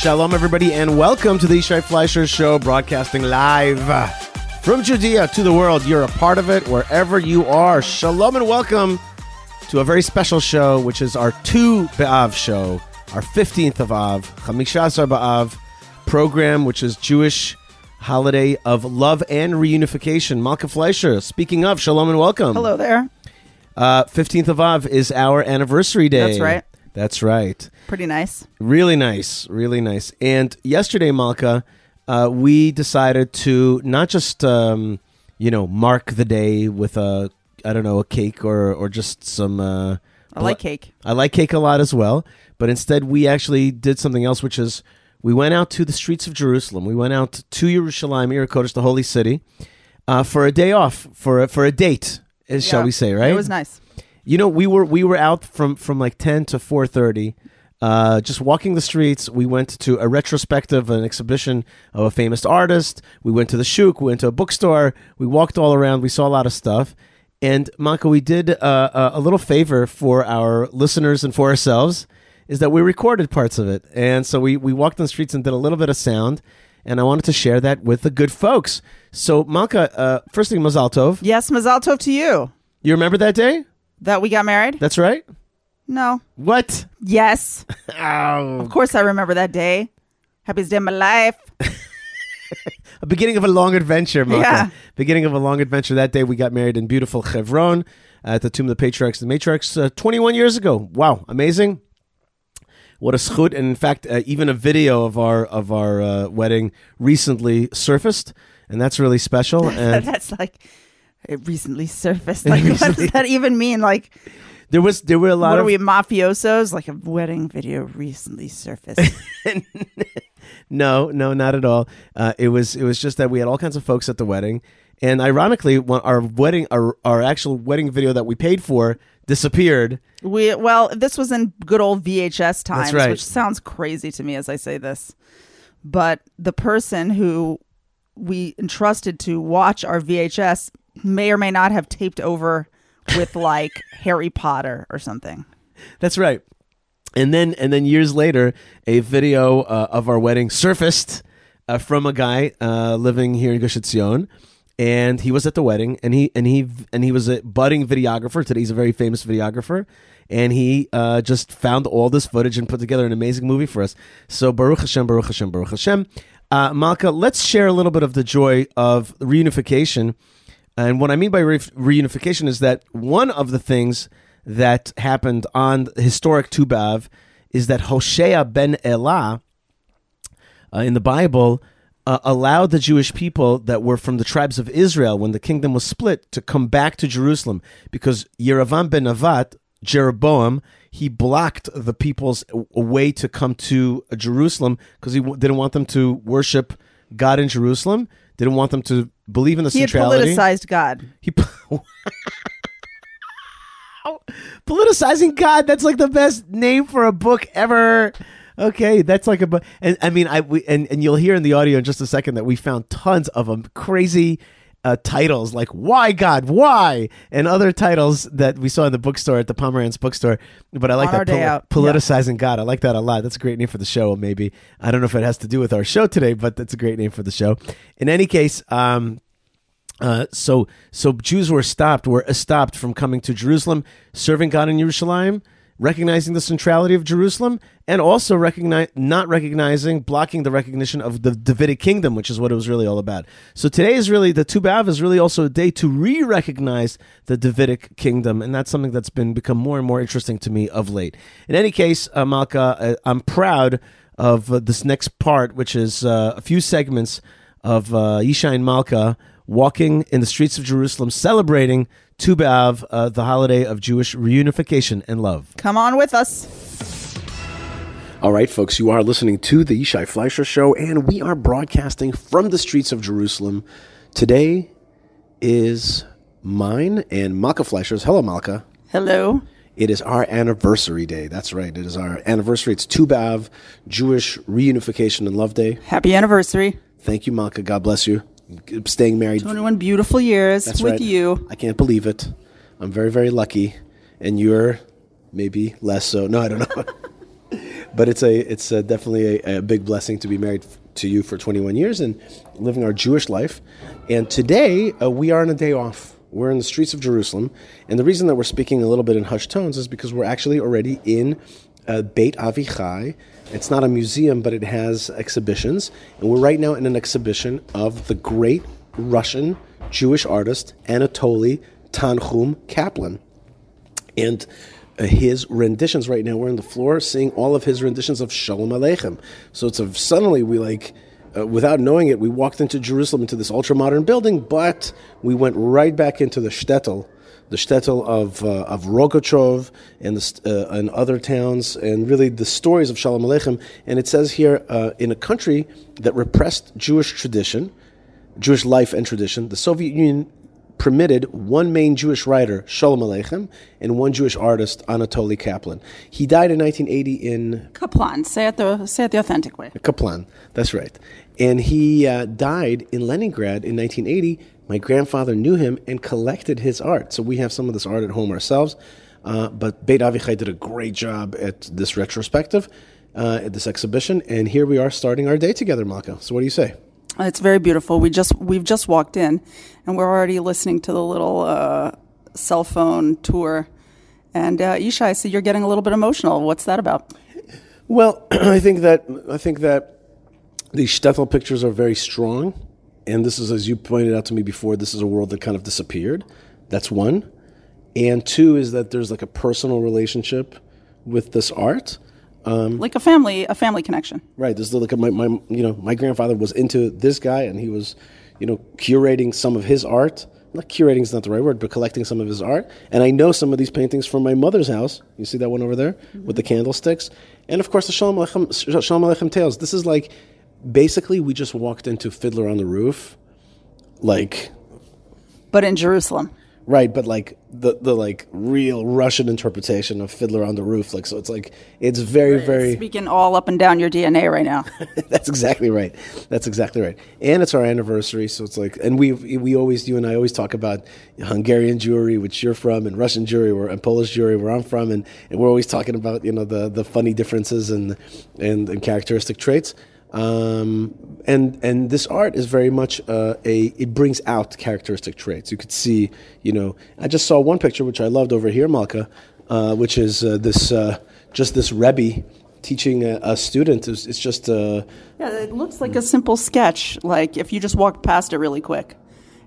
Shalom, everybody, and welcome to the Yishai Fleisher Show, broadcasting live from Judea to the world. You're a part of it wherever you are. Shalom and welcome to a very special show, which is our Tu B'Av show, our 15th of Av, Chamishasar B'Av program, which is Jewish holiday of love and reunification. Malka Fleisher, speaking of, Shalom and welcome. Hello there. Uh, 15th of Av is our anniversary day. That's right. That's right. Pretty nice. Really nice, really nice. And yesterday, Malka, uh, we decided to not just um, you know mark the day with a I don't know a cake or or just some. Uh, I like cake. I like cake a lot as well, but instead we actually did something else, which is we went out to the streets of Jerusalem. We went out to Yerushalayim, Ir Kodesh, the holy city, uh, for a day off, for a, for a date, as shall we say, right? It was nice. You know, we were we were out from from like ten to four thirty, uh, just walking the streets. We went to a retrospective, an exhibition of a famous artist. We went to the shuk. We went to a bookstore. We walked all around. We saw a lot of stuff. And Mako, we did uh, a, a little favor for our listeners and for ourselves, is that we recorded parts of it. And so we we walked on the streets and did a little bit of sound. And I wanted to share that with the good folks. So, Malka, uh, first thing, Mazal Tov. Yes, Mazal Tov to you You remember that day? That we got married. That's right. No. What? Yes. Oh. Of course, I remember that day. Happiest day of my life. A beginning of a long adventure. Yeah. Beginning of a long adventure. That day we got married in beautiful Chevron at the Tomb of the Patriarchs and Matriarchs uh, 21 years ago. Wow, amazing. What a zchut. And in fact, uh, even a video of our of our uh, wedding recently surfaced, and that's really special. And That's like it recently surfaced. Like, what does that even mean? Like, there was there were a lot what of are we mafiosos? Like a wedding video recently surfaced. No, no, not at all. Uh, it was it was just that we had all kinds of folks at the wedding, and ironically, when our wedding our our actual wedding video that we paid for disappeared. we well, this was in good old VHS times, right. which sounds crazy to me as I say this. But the person who we entrusted to watch our VHS may or may not have taped over with like Harry Potter or something. That's right. And then and then years later, a video uh, of our wedding surfaced uh, from a guy uh, living here in Gush Etzion. And he was at the wedding, and he and he and he was a budding videographer. Today, he's a very famous videographer, and he uh, just found all this footage and put together an amazing movie for us. So Baruch Hashem, Baruch Hashem, Baruch Hashem. Uh, Malka, let's share a little bit of the joy of reunification. And what I mean by re- reunification is that one of the things that happened on historic Tu B'Av is that Hosea ben Elah uh, in the Bible uh, allowed the Jewish people that were from the tribes of Israel when the kingdom was split to come back to Jerusalem. Because Yerevam ben Navat, Jeroboam, he blocked the people's way to come to Jerusalem because he w- didn't want them to worship God in Jerusalem, didn't want them to believe in the He centrality. politicized God. He politicizing God. That's like the best name for a book ever. Okay, that's like a book. And I mean, I we, and and you'll hear in the audio in just a second that we found tons of them crazy. Uh, titles like "Why God? Why?" and other titles that we saw in the bookstore at the Pomerantz bookstore. But I like On that our day out. politicizing God. I like that a lot. That's a great name for the show. Maybe I don't know if it has to do with our show today, but that's a great name for the show. In any case, um, uh, so so Jews were stopped were stopped from coming to Jerusalem, serving God in Jerusalem, recognizing the centrality of Jerusalem, and also recognize not recognizing, blocking the recognition of the Davidic kingdom, which is what it was really all about. So today is really the Tu B'Av is really also a day to re-recognize the Davidic kingdom, and that's something that's been become more and more interesting to me of late. In any case, uh, Malka, uh, I'm proud of uh, this next part, which is uh, a few segments of uh, Yishai and Malka walking in the streets of Jerusalem, celebrating Tu B'Av, uh, the holiday of Jewish reunification and love. Come on with us. All right, folks, you are listening to the Yishai Fleisher Show, and we are broadcasting from the streets of Jerusalem. Today is mine and Malka Fleisher's. Hello, Malka. Hello. It is our anniversary day. That's right. It is our anniversary. It's Tu B'Av, Jewish Reunification and Love Day. Happy anniversary. Thank you, Malka. God bless you. Staying married 21 beautiful years That's with right. you. I can't believe it. I'm very, very lucky. And you're maybe less so. No, I don't know. but it's a it's a, definitely a, a big blessing to be married to you for 21 years and living our Jewish life. And today uh, we are on a day off. We're in the streets of Jerusalem, and the reason that we're speaking a little bit in hushed tones is because we're actually already in uh, Beit Avichai. It's not a museum, but it has exhibitions, and we're right now in an exhibition of the great Russian Jewish artist Anatoly Tanchum Kaplan. And uh, his renditions right now, we're on the floor seeing all of his renditions of Shalom Aleichem. So it's a, suddenly we like, uh, without knowing it, we walked into Jerusalem into this ultra modern building, but we went right back into the shtetl, the shtetl of uh, of Rogochov and the, uh, and other towns, and really the stories of Shalom Aleichem. And it says here, uh, in a country that repressed Jewish tradition, Jewish life and tradition, the Soviet Union permitted one main Jewish writer, Shalom Aleichem, and one Jewish artist, Anatoly Kaplan. He died in 1980 in Kaplan. Say it the say it the authentic way. Kaplan. That's right. And he uh, died in Leningrad in 1980. My grandfather knew him and collected his art. So we have some of this art at home ourselves. Uh, but Beit Avichai did a great job at this retrospective, uh, at this exhibition. And here we are starting our day together, Malka. So what do you say? It's very beautiful. We just we've just walked in, and we're already listening to the little uh, cell phone tour. And uh, Yishai, I see you're getting a little bit emotional. What's that about? Well, I think that I think that the shtetl pictures are very strong, and this is, as you pointed out to me before, this is a world that kind of disappeared. That's one, and two is that there's like a personal relationship with this art. Um, like a family, a family connection. Right. this is like a, my, my, you know, my grandfather was into this guy, and he was, you know, curating some of his art. Not curating is not the right word, but collecting some of his art. And I know some of these paintings from my mother's house. You see that one over there mm-hmm. with the candlesticks, and of course the Shalom Aleichem, Shalom Aleichem tales. This is like, basically, we just walked into Fiddler on the Roof, like, but in Jerusalem. Right, but like the the like real Russian interpretation of Fiddler on the Roof, like so, it's like it's very very speaking all up and down your DNA right now. That's exactly right. That's exactly right. And it's our anniversary, so it's like, and we we always you and I always talk about Hungarian Jewry, which you're from, and Russian Jewry, where and Polish Jewry, where I'm from, and, and we're always talking about you know the the funny differences and and, and characteristic traits. Um, and and this art is very much uh, a it brings out characteristic traits. You could see, you know, I just saw one picture which I loved over here, Malka, uh, which is uh, this uh, just this Rebbe teaching a, a student. It's, it's just uh, yeah, it looks like a simple sketch. Like if you just walked past it really quick,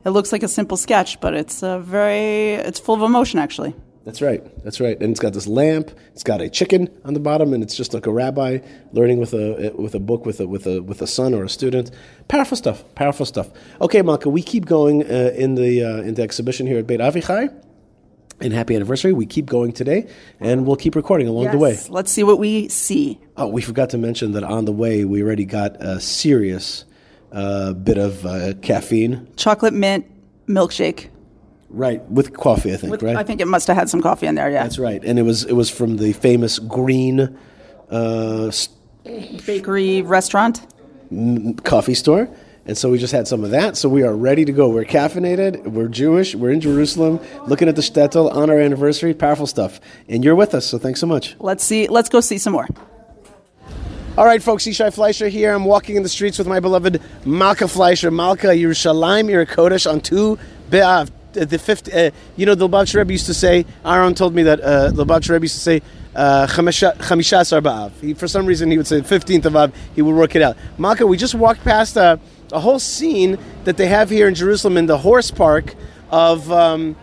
it looks like a simple sketch, but it's uh, very it's full of emotion actually. That's right. That's right. And it's got this lamp. It's got a chicken on the bottom, and it's just like a rabbi learning with a with a book with a with a with a son or a student. Powerful stuff. Powerful stuff. Okay, Malka, we keep going uh, in the uh, in the exhibition here at Beit Avichai. And happy anniversary. We keep going today, and we'll keep recording along yes. the way. Let's see what we see. Oh, we forgot to mention that on the way we already got a serious uh, bit of uh, caffeine. Chocolate mint milkshake. Right, with coffee, I think. With, right, I think it must have had some coffee in there. Yeah, that's right. And it was it was from the famous Green uh, Bakery restaurant, coffee store. And so we just had some of that. So we are ready to go. We're caffeinated. We're Jewish. We're in Jerusalem, looking at the shtetl on our anniversary. Powerful stuff. And you're with us. So thanks so much. Let's see. Let's go see some more. All right, folks. Yishai Fleisher here. I'm walking in the streets with my beloved Malka Fleisher. Malka Yerushalayim Ir Kodesh on Tu B'Av the fifth, uh, you know, the Lubavitch Rebbe used to say. Aaron told me that uh, the Lubavitch Rebbe used to say uh, Chamishas For some reason, he would say fifteenth of Av. He would work it out. Malka, we just walked past a, uh, a whole scene that they have here in Jerusalem in the horse park of um,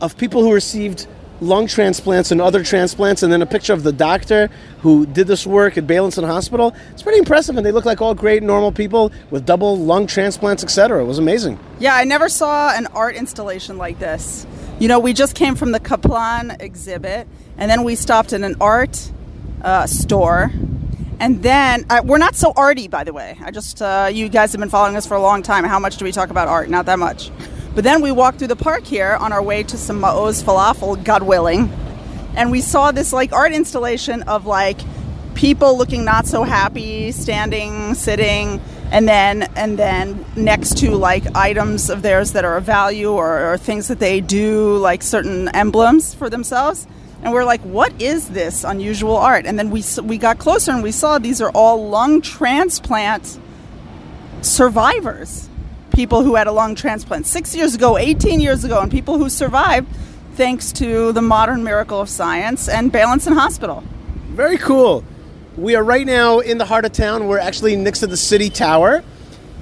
of people who received lung transplants and other transplants, and then a picture of the doctor who did this work at Beilinson Hospital. It's pretty impressive, and they look like all great, normal people with double lung transplants, etc. It was amazing. Yeah, I never saw an art installation like this. You know, we just came from the Kaplan exhibit, and then we stopped in an art uh, store. And then uh, we're not so arty, by the way. I just uh, you guys have been following us for a long time. How much do we talk about art? Not that much. But then we walked through the park here on our way to some Ma'oz falafel, God willing, and we saw this like art installation of like people looking not so happy, standing, sitting, and then and then next to like items of theirs that are of value or, or things that they do, like certain emblems for themselves. and we're like, "What is this unusual art?" And then we we got closer and we saw these are all lung transplant survivors, people who had a lung transplant six years ago, 18 years ago, and people who survived thanks to the modern miracle of science and Beilinson Hospital. Very cool. We are right now in the heart of town. We're actually next to the city tower.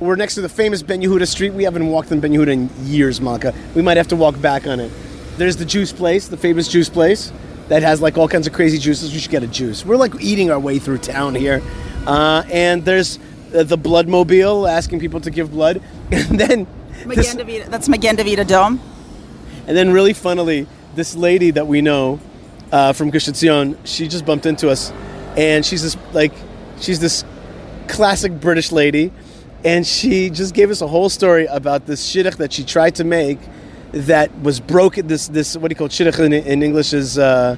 We're next to the famous Ben Yehuda Street. We haven't walked in Ben Yehuda in years, Malka. We might have to walk back on it. There's the juice place, the famous juice place that has like all kinds of crazy juices. We should get a juice. We're like eating our way through town here. Uh, and there's uh, the blood mobile asking people to give blood. And then this- that's Magen David Adom. and then, really funnily, this lady that we know uh, from Gush Etzion, she just bumped into us, and she's this like, she's this classic British lady, and she just gave us a whole story about this shidduch that she tried to make that was broken. This this what do you call shidduch in, in English is. Uh,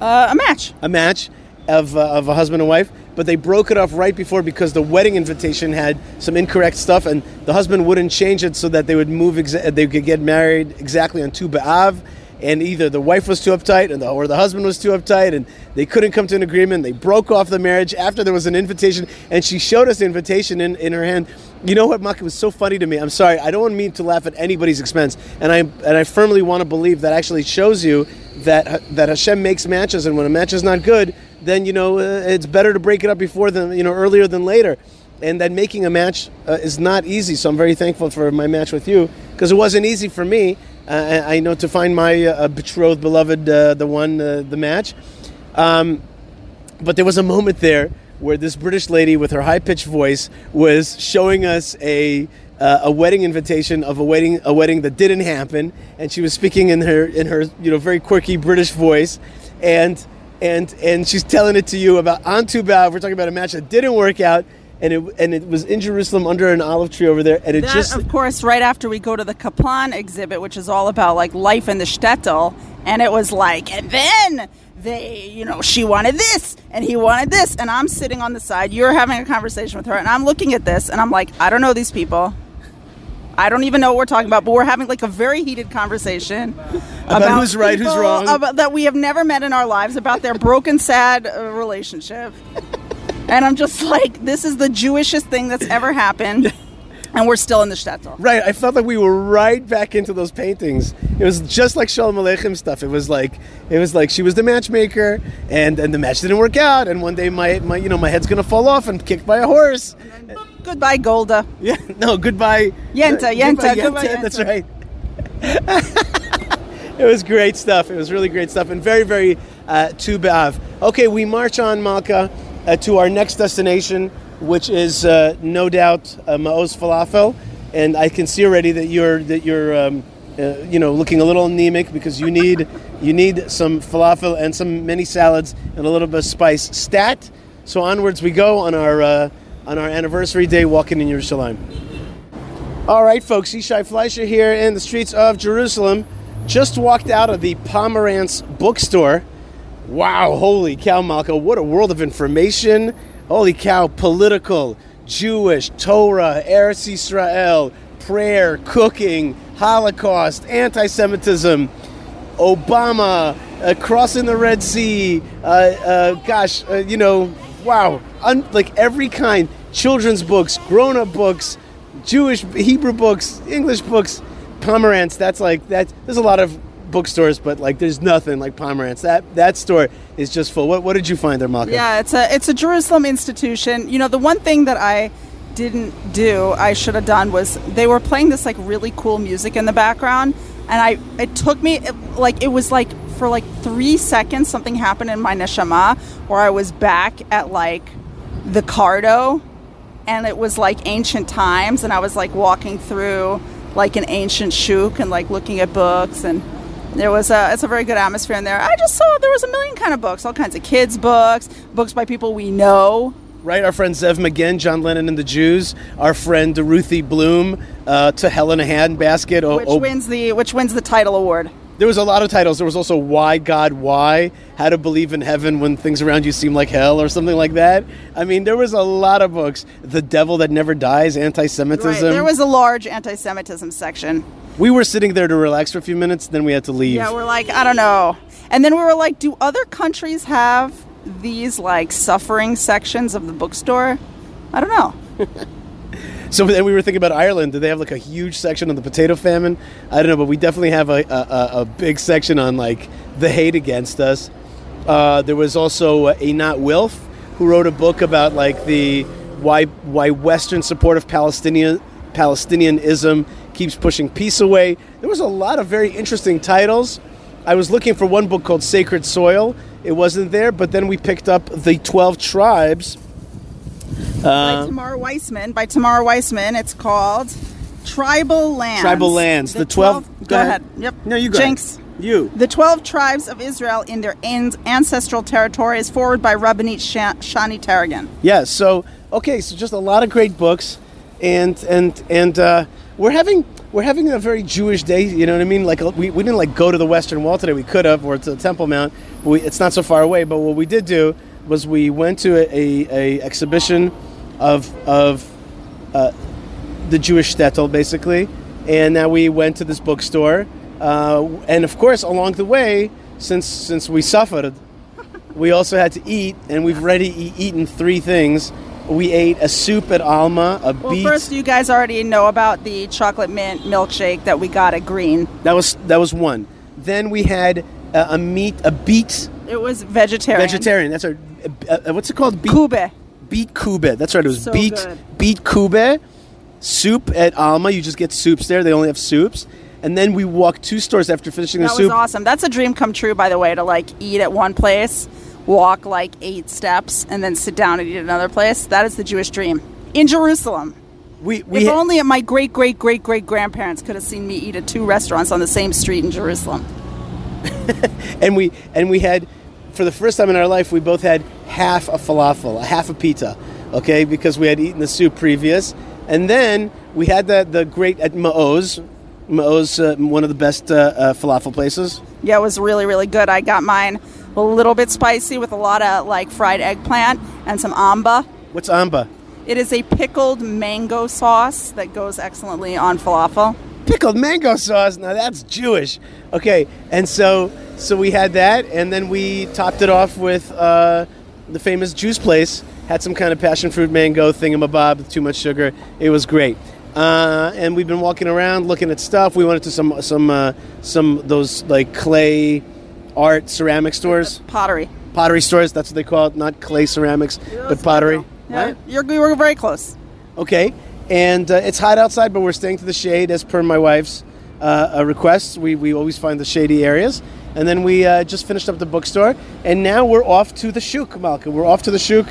Uh, a match. a match of, uh, of a husband and wife, but they broke it off right before because the wedding invitation had some incorrect stuff, and the husband wouldn't change it so that they would move. Exa- they could get married exactly on Tu B'av, and either the wife was too uptight, and the, or the husband was too uptight, and they couldn't come to an agreement. They broke off the marriage after there was an invitation, and she showed us the invitation in, in her hand. You know what, Mark? It was so funny to me. I'm sorry. I don't mean to laugh at anybody's expense, and I and I firmly want to believe that actually shows you that that Hashem makes matches, and when a match is not good, then you know uh, it's better to break it up before than you know earlier than later, and that making a match uh, is not easy. So I'm very thankful for my match with you because it wasn't easy for me. Uh, I know to find my uh, betrothed, beloved, uh, the one, uh, the match. Um, but there was a moment there where this British lady with her high pitched voice was showing us a a wedding invitation of a wedding a wedding that didn't happen, and she was speaking in her in her you know very quirky British voice, and and and she's telling it to you about on Tu B'Av. We're talking about a match that didn't work out. And it, and it was in Jerusalem under an olive tree over there, and it That, just of course, right after we go to the Kaplan exhibit, which is all about like life in the shtetl, and it was like, and then they, you know, she wanted this and he wanted this, and I'm sitting on the side. You're having a conversation with her, and I'm looking at this, and I'm like, I don't know these people. I don't even know what we're talking about, but we're having like a very heated conversation About who's right, who's wrong. about, that we have never met in our lives, about their broken, sad uh, relationship. And I'm just like, this is the Jewishest thing that's ever happened, and we're still in the shtetl. Right, I felt like we were right back into those paintings. It was just like Shalom Aleichem stuff. It was like it was like she was the matchmaker, and and the match didn't work out, and one day my, my you know my head's gonna fall off and kicked by a horse. Goodbye, Golda. Yeah, no, goodbye. Yenta, Uh, Yenta, goodbye, That's Yenta. right. it was great stuff. It was really great stuff, and very very uh, Tu B'Av. Okay, we march on Malka uh, to our next destination, which is uh, no doubt uh, Maoz Falafel, and I can see already that you're that you're um, uh, you know looking a little anemic because you need you need some falafel and some mini salads and a little bit of spice. Stat. So onwards we go on our uh, on our anniversary day, walking in Yerushalayim. All right, folks, Yishai Fleisher here in the streets of Jerusalem. Just walked out of the Pomerantz bookstore. Wow, holy cow, Malka, what a world of information. Holy cow, political, Jewish, Torah, Eretz Israel, prayer, cooking, Holocaust, anti Semitism, Obama, uh, crossing the Red Sea, uh, uh, gosh, uh, you know, wow, un- like every kind children's books, grown up books, Jewish, Hebrew books, English books, Pomerantz. That's like that. There's a lot of bookstores, but like there's nothing like Pomerantz. That that store is just full. What, what did you find there, Malka? Yeah, it's a it's a Jerusalem institution. You know, the one thing that I didn't do, I should have done was they were playing this like really cool music in the background, and I it took me it, like it was like for like three seconds something happened in my neshama where I was back at like the Cardo, and it was like ancient times, and I was like walking through like an ancient shuk and like looking at books and there was a it's a very good atmosphere in there. I just saw there was a million kind of books, all kinds of kids books, books by people we know. Right, our friend Zev Maghen, John Lennon and the Jews, our friend Ruthie Blum, uh, to Hell in a Handbasket. Oh, Which oh, wins the which wins the title award. there was a lot of titles. There was also Why God Why, How to Believe in Heaven When Things Around You Seem Like Hell, or something like that. I mean, there was a lot of books. The Devil That Never Dies, Anti Semitism. Right. There was a large anti-Semitism section. we were sitting there to relax for a few minutes, then we had to leave. Yeah, we're like, I don't know. And then we were like, do other countries have these like suffering sections of the bookstore? I don't know. So then we were thinking about Ireland. Do they have like a huge section on the potato famine? I don't know, but we definitely have a, a, a- big section on like the hate against us. Uh, there was also a Einat Wilf who wrote a book about like the why why Western support of Palestinian Palestinianism keeps pushing peace away. There was a lot of very interesting titles. I was looking for one book called Sacred Soil. It wasn't there, but then we picked up the Twelve Tribes. by Tamara Weissman. By Tamara Weissman, it's called Tribal Lands. Tribal Lands. The, 12. Go, ahead. Yep. No, you go. Jinx. ahead. You. The 12 tribes of Israel in their an- ancestral territories, forward by Rabbanit Sha- Shani Taragin. Yeah. So okay. So just a lot of great books, and and and uh, we're having we're having a very Jewish day. You know what I mean? Like we, we didn't like go to the Western Wall today. We could have, or to the Temple Mount. We, it's not so far away. But what we did do was we went to a, a, a exhibition of of uh, the Jewish shtetl, basically, and now we went to this bookstore. Uh, and of course, along the way, since since we suffered, we also had to eat, and we've already e- eaten three things. We ate a soup at Alma, a Well, beet. first, you guys already know about the chocolate mint milkshake that we got at Green. that was that was one. Then we had a, a meat, a beet It was vegetarian. vegetarian. That's our uh, uh, what's it called? Beet, Kube. beet kube. That's right. It was So beet good. beet kube soup at Alma. You just get soups there. They only have soups. And then we walked two stores after finishing the soup. That was awesome. That's a dream come true, by the way, to like eat at one place, walk like eight steps, and then sit down and eat at another place. That is the Jewish dream. In Jerusalem. We we if only my great great great great grandparents could have seen me eat at two restaurants on the same street in Jerusalem. and we and we had for the first time in our life we both had half a falafel a half a pita okay because we had eaten the soup previous and then we had the the great at Maoz Maoz uh, one of the best uh, uh, falafel places Yeah, it was really really good. I got mine a little bit spicy with a lot of like fried eggplant and some amba. what's amba? It is a pickled mango sauce that goes excellently on falafel. pickled mango sauce? Now that's Jewish. Okay and so so we had that and then we topped it off with uh, the famous juice place. Had some kind of passion fruit mango thingamabob with too much sugar. It was great. Uh, and we've been walking around looking at stuff. We went to some some uh, some those like clay art ceramic stores Pottery. pottery stores that's what they call it not clay ceramics but pottery Yeah, Right? you're, you were very close. Okay, and uh, it's hot outside, but we're staying to the shade as per my wife's uh, uh, requests. We, we always find the shady areas. And then we uh, just finished up the bookstore, and now we're off to the Shuk, Malka. We're off to the Shuk,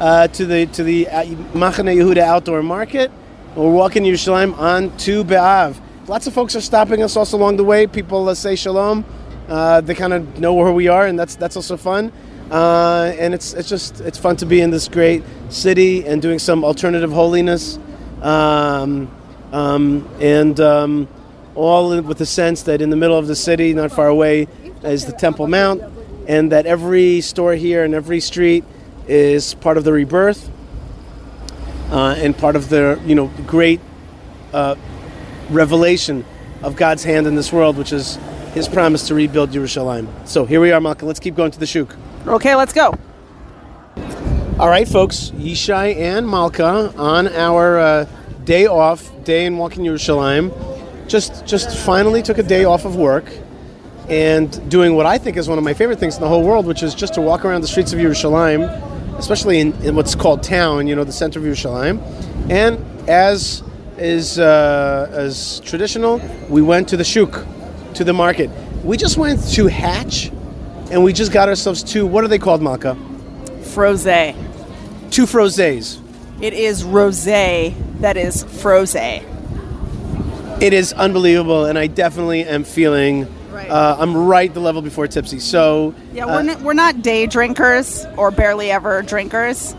uh, to the to the uh, Machane Yehuda Outdoor Market. We're walking Yerushalayim on Tu B'Av. Lots of folks are stopping us also along the way. People uh, say shalom. Uh, they kind of know where we are, and that's that's also fun. Uh, and it's it's just it's fun to be in this great city and doing some alternative holiness, um, um, and um, all with the sense that in the middle of the city, not far away, is the Temple Mount, and that every store here and every street is part of the rebirth uh, and part of the you know great uh, revelation of God's hand in this world, which is His promise to rebuild Jerusalem. So here we are, Malka. Let's keep going to the shuk. Okay, let's go. All right, folks, Yishai and Malka on our uh, day off, day in walking Yerushalayim, just just finally took a day off of work and doing what I think is one of my favorite things in the whole world, which is just to walk around the streets of Yerushalayim, especially in, in what's called town, you know, the center of Yerushalayim. And as is uh, as traditional, we went to the shuk, to the market. We just went to Hatch, and we just got ourselves two. What are they called, Malka? Froze. Two frosés. It is rosé that is froze. It is unbelievable, and I definitely am feeling. Right. Uh, I'm right the level before tipsy. So Yeah, uh, we're, not, we're not day drinkers or barely ever drinkers,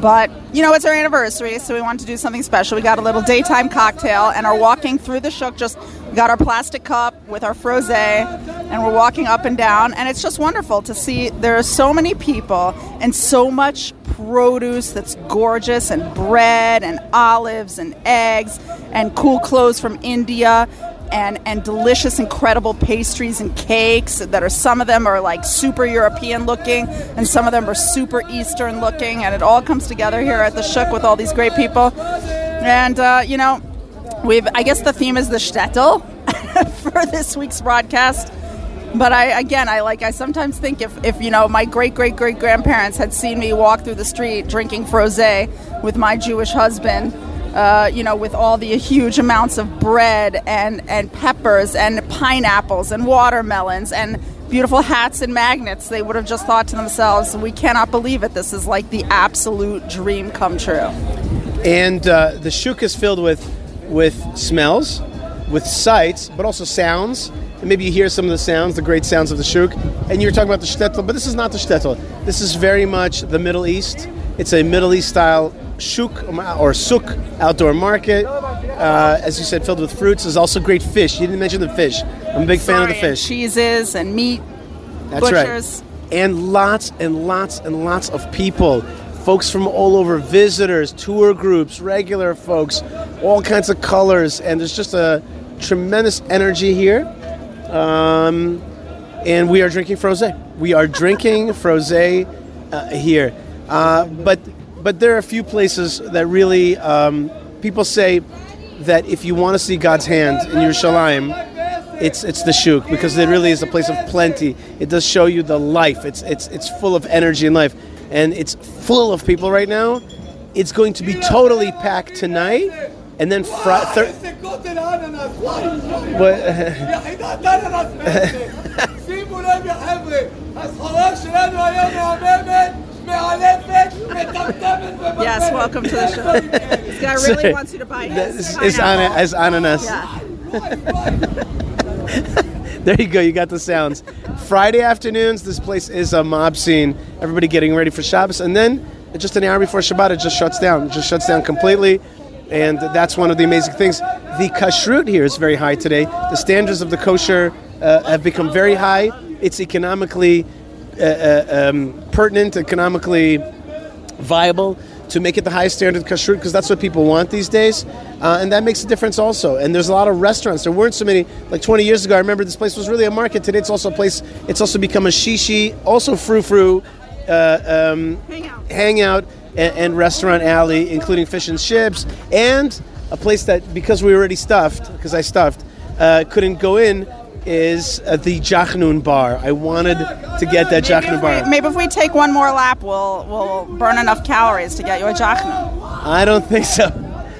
but you know, it's our anniversary, so we wanted to do something special. We got a little daytime cocktail and are walking through the shuk. Just got our plastic cup with our froze, and we're walking up and down, and it's just wonderful to see there are so many people and so much produce that's gorgeous, and bread and olives and eggs and cool clothes from India. and and delicious, incredible pastries and cakes that are some of them are like super European looking, and some of them are super Eastern looking, and it all comes together here at the Shuk with all these great people. And uh, you know, we've I guess the theme is the shtetl for this week's broadcast. But I again, I like I sometimes think if, if you know my great great great grandparents had seen me walk through the street drinking frosé with my Jewish husband, uh, you know, with all the huge amounts of bread and and peppers and pineapples and watermelons and beautiful hats and magnets, they would have just thought to themselves, "We cannot believe it. This is like the absolute dream come true." And uh, the shuk is filled with with smells, with sights, but also sounds. And maybe you hear some of the sounds, the great sounds of the shuk. And you're talking about the shtetl, but this is not the shtetl. This is very much the Middle East. It's a Middle East style shuk or suk outdoor market. Uh, as you said, filled with fruits. There's also great fish. You didn't mention the fish. I'm a big fan of the Sorry, and fish. cheeses and meat. That's butchers. right. And lots and lots and lots of people. Folks from all over, visitors, tour groups, regular folks, all kinds of colors, and there's just a tremendous energy here. Um, and we are drinking frosé. We are drinking frosé uh, here. Uh, but but there are a few places that really um, people say that if you want to see God's hand in Yerushalayim, it's it's the shuk because it really is a place of plenty. It does show you the life. It's it's it's full of energy and life, and it's full of people right now. It's going to be totally packed tonight, and then Fri- thir- but יחידת אננס בעצם. שימו לב יא חבר'ה, הסחורה שלנו היום מהממת, מאלפת, מטמטמת ומבלבלת. Yes, welcome to the show. This guy really wants you to buy his it's, it's, ana- pineapple. it's ananas. Yeah. There you go. You got the sounds. Friday afternoons, this place is a mob scene. Everybody getting ready for Shabbos, and then just an hour before Shabbat, it just shuts down. It just shuts down completely, and that's one of the amazing things. The kashrut here is very high today. The standards of the kosher uh, have become very high. It's economically uh, uh, um, pertinent, economically viable to make it the highest standard kashrut because that's what people want these days, uh, and that makes a difference also. And there's a lot of restaurants. There weren't so many like 20 years ago. I remember this place was really a market. Today it's also a place. It's also become a shishi, also frou frou, uh, um, Hangout. hangout and, and restaurant alley, including fish and chips, and a place that because we were already stuffed, because I stuffed, uh, couldn't go in. Is uh, the Jachnun bar? I wanted to get that Jachnun bar. maybe if we take one more lap, we'll we'll burn enough calories to get you a jachnu. I don't think so.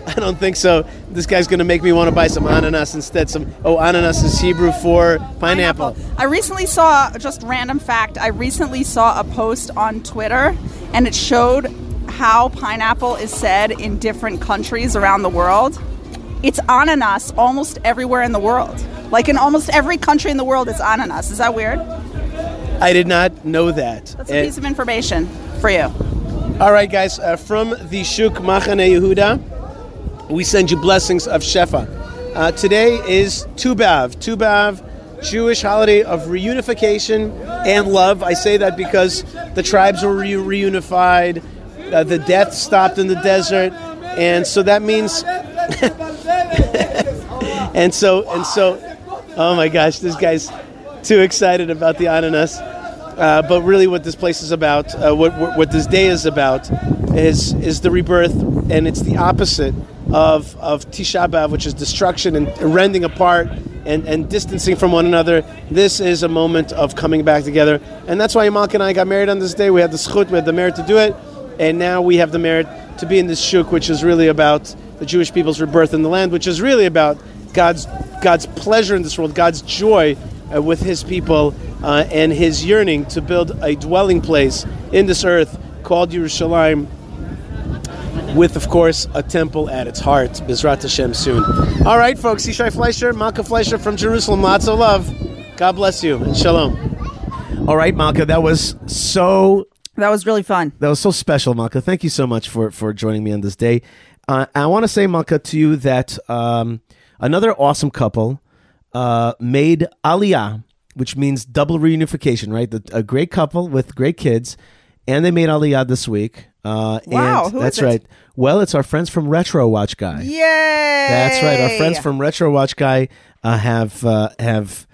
I don't think so. This guy's going to make me want to buy some ananas instead. Some oh, ananas is Hebrew for pineapple. I recently saw just random fact. I recently saw a post on Twitter, and it showed how pineapple is said in different countries around the world. It's ananas almost everywhere in the world. Like in almost every country in the world, it's ananas. Is that weird? I did not know that. That's a And- piece of information for you. all right, guys, uh, from the Shuk Machane Yehuda, we send you blessings of Shefa. Uh, today is Tu B'Av. Tu B'Av, Jewish holiday of reunification and love. I say that because the tribes were re- reunified, uh, the death stopped in the desert, and so that means and so and so oh my gosh this guy's too excited about the ananas. Uh, but really what this place is about uh, what, what what this day is about is is the rebirth and it's the opposite of of Tisha B'av which is destruction and rending apart and, and distancing from one another. This is a moment of coming back together. And that's why Malka and I got married on this day. We had the zchut we had the merit to do it. And now we have the merit to be in this shuk, which is really about the Jewish people's rebirth in the land, which is really about God's God's pleasure in this world, God's joy uh, with His people, uh, and His yearning to build a dwelling place in this earth called Yerushalayim, with, of course, a temple at its heart. Bizrat Hashem soon. All right, folks. Yishai Fleisher, Malka Fleisher from Jerusalem. Lots of love. God bless you and shalom. All right, Malka, that was so That was really fun. that was so special, Malka. Thank you so much for for joining me on this day. Uh, I want to say, Malka, to you that um, another awesome couple uh, made Aliyah, which means double reunification, right? The, a great couple with great kids, and they made Aliyah this week. Uh, Wow, and who is that's right. Well, it's our friends from Retro Watch Guy. Yay! That's right. Our friends from Retro Watch Guy uh, have uh, have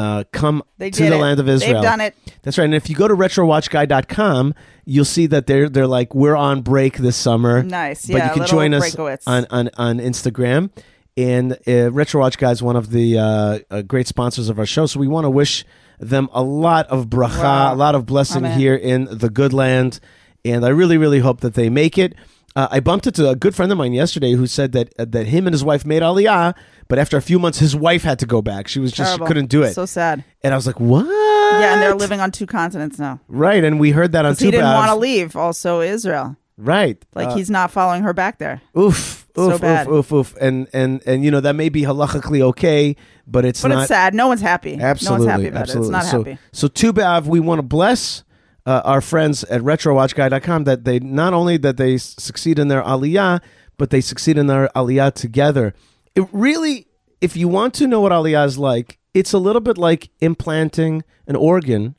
uh, come They to the it. land of Israel. They've done it. That's right. And if you go to retrowatchguy.com, you'll see that they're they're like we're on break this summer. Nice. But Yeah, you can join us on, on on Instagram. And uh, Retro Watch Guy is one of the uh, uh, great sponsors of our show, so we want to wish them a lot of bracha, Wow. a lot of blessing Amen. here in the good land. And I really, really hope that they make it. Uh, I bumped into a good friend of mine yesterday who said that uh, that him and his wife made Aliyah, but after a few months, his wife had to go back. She was just she Terrible. couldn't do it, So sad. and I was like, "What?" Yeah, and they're living on two continents now. right. And we heard that on 'Cause he didn't want to leave. Also, Israel. Right, Like Uh, he's not following her back there. oof, so oof, bad. oof, oof, oof, and and and you know that may be halachically okay, but it's But not it's sad. No one's happy. Absolutely, no one's happy about absolutely. it. It's not so, happy. So Tu B'Av, we want to bless uh, our friends at RetroWatchGuy.com that they not only that they s- succeed in their aliyah, but they succeed in their aliyah together. It really, if you want to know what aliyah is like, it's a little bit like implanting an organ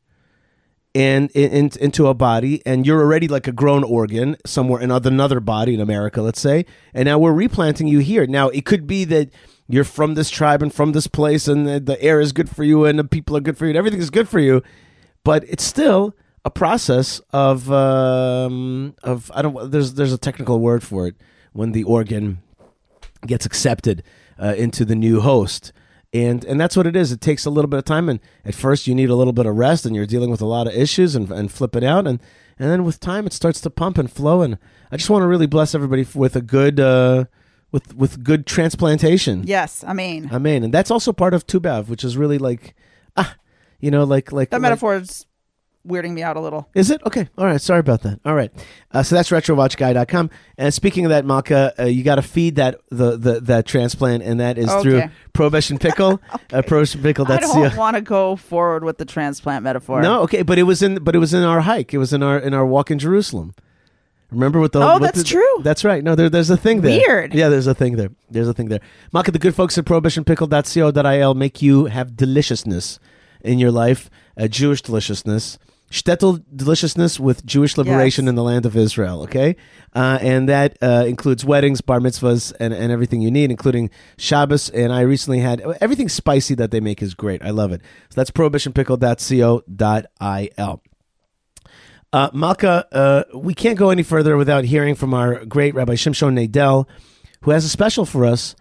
and in, in, into a body, and you're already like a grown organ somewhere in another body in America, let's say, and now we're replanting you here. Now it could be that you're from this tribe and from this place, and the, the air is good for you, and the people are good for you, and everything is good for you, but it's still a process of um, of I don't there's there's a technical word for it when the organ gets accepted uh, into the new host. And and that's what it is. It takes a little bit of time, and at first you need a little bit of rest, and you're dealing with a lot of issues, and and flip it out, and and then with time it starts to pump and flow. And I just want to really bless everybody with a good uh, with with good transplantation. Yes, I mean Amen. And that's also part of Tu B'Av, which is really like ah, you know, like like that like- is weirding me out a little. is it? Okay. All right. Sorry about that. All right. Uh, so that's retrowatchguy.com. And speaking of that, Malka, uh, you got to feed that the, the that transplant, and that is through Okay. Prohibition Pickle. uh, Prohibition Pickle. I That's don't the, want to go forward with the transplant metaphor. no. Okay, but it was in but it was in our hike. It was in our in our walk in Jerusalem. Remember what the Oh, what that's the- true. That's right. No, there, there's a thing there. Weird. Yeah, there's a thing there. There's a thing there. Malka, the good folks at prohibitionpickle.co.il make you have deliciousness in your life, uh, Jewish deliciousness. Shtetl deliciousness with Jewish liberation Yes. in the land of Israel, okay? Uh, and that uh, includes weddings, bar mitzvahs, and, and everything you need, including Shabbos. And I recently had everything spicy that they make is great. I love it. So that's prohibitionpickle.co.il. Uh, Malka, uh, we can't go any further without hearing from our great Rabbi Shimshon Nadel, who has a special for us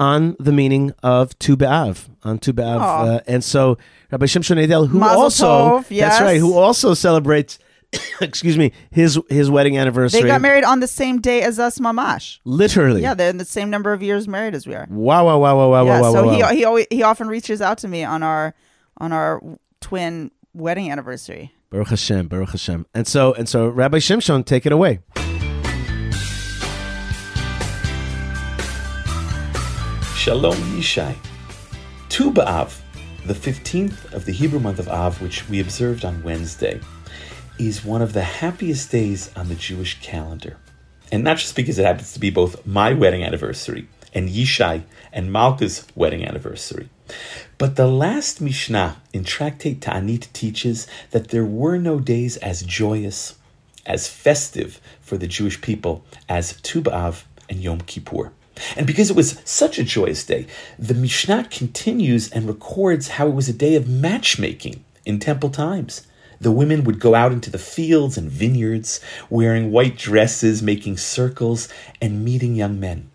on the meaning of Tu B'Av, on Tu B'Av. Uh, and so Rabbi Shimshon Nadel, who Mazel also, tov, that's right, who also celebrates, excuse me, his his wedding anniversary. They got married on the same day as us, Mamash. Literally. Yeah, they're in the same number of years married as we are. Wow, wow, wow, wow, wow, yeah, wow, so wow, wow. he he always, he often reaches out to me on our on our twin wedding anniversary. Baruch Hashem, Baruch Hashem. And so, and so, Rabbi Shimshon, take it away. Shalom Yishai. Tu B'Av, the 15th of the Hebrew month of Av, which we observed on Wednesday, is one of the happiest days on the Jewish calendar. And not just because it happens to be both my wedding anniversary and Yishai and Malka's wedding anniversary. But the last Mishnah in Tractate Ta'anit teaches that there were no days as joyous, as festive for the Jewish people as Tu B'Av and Yom Kippur. And because it was such a joyous day, the Mishnah continues and records how it was a day of matchmaking in temple times. The women would go out into the fields and vineyards, wearing white dresses, making circles, and meeting young men.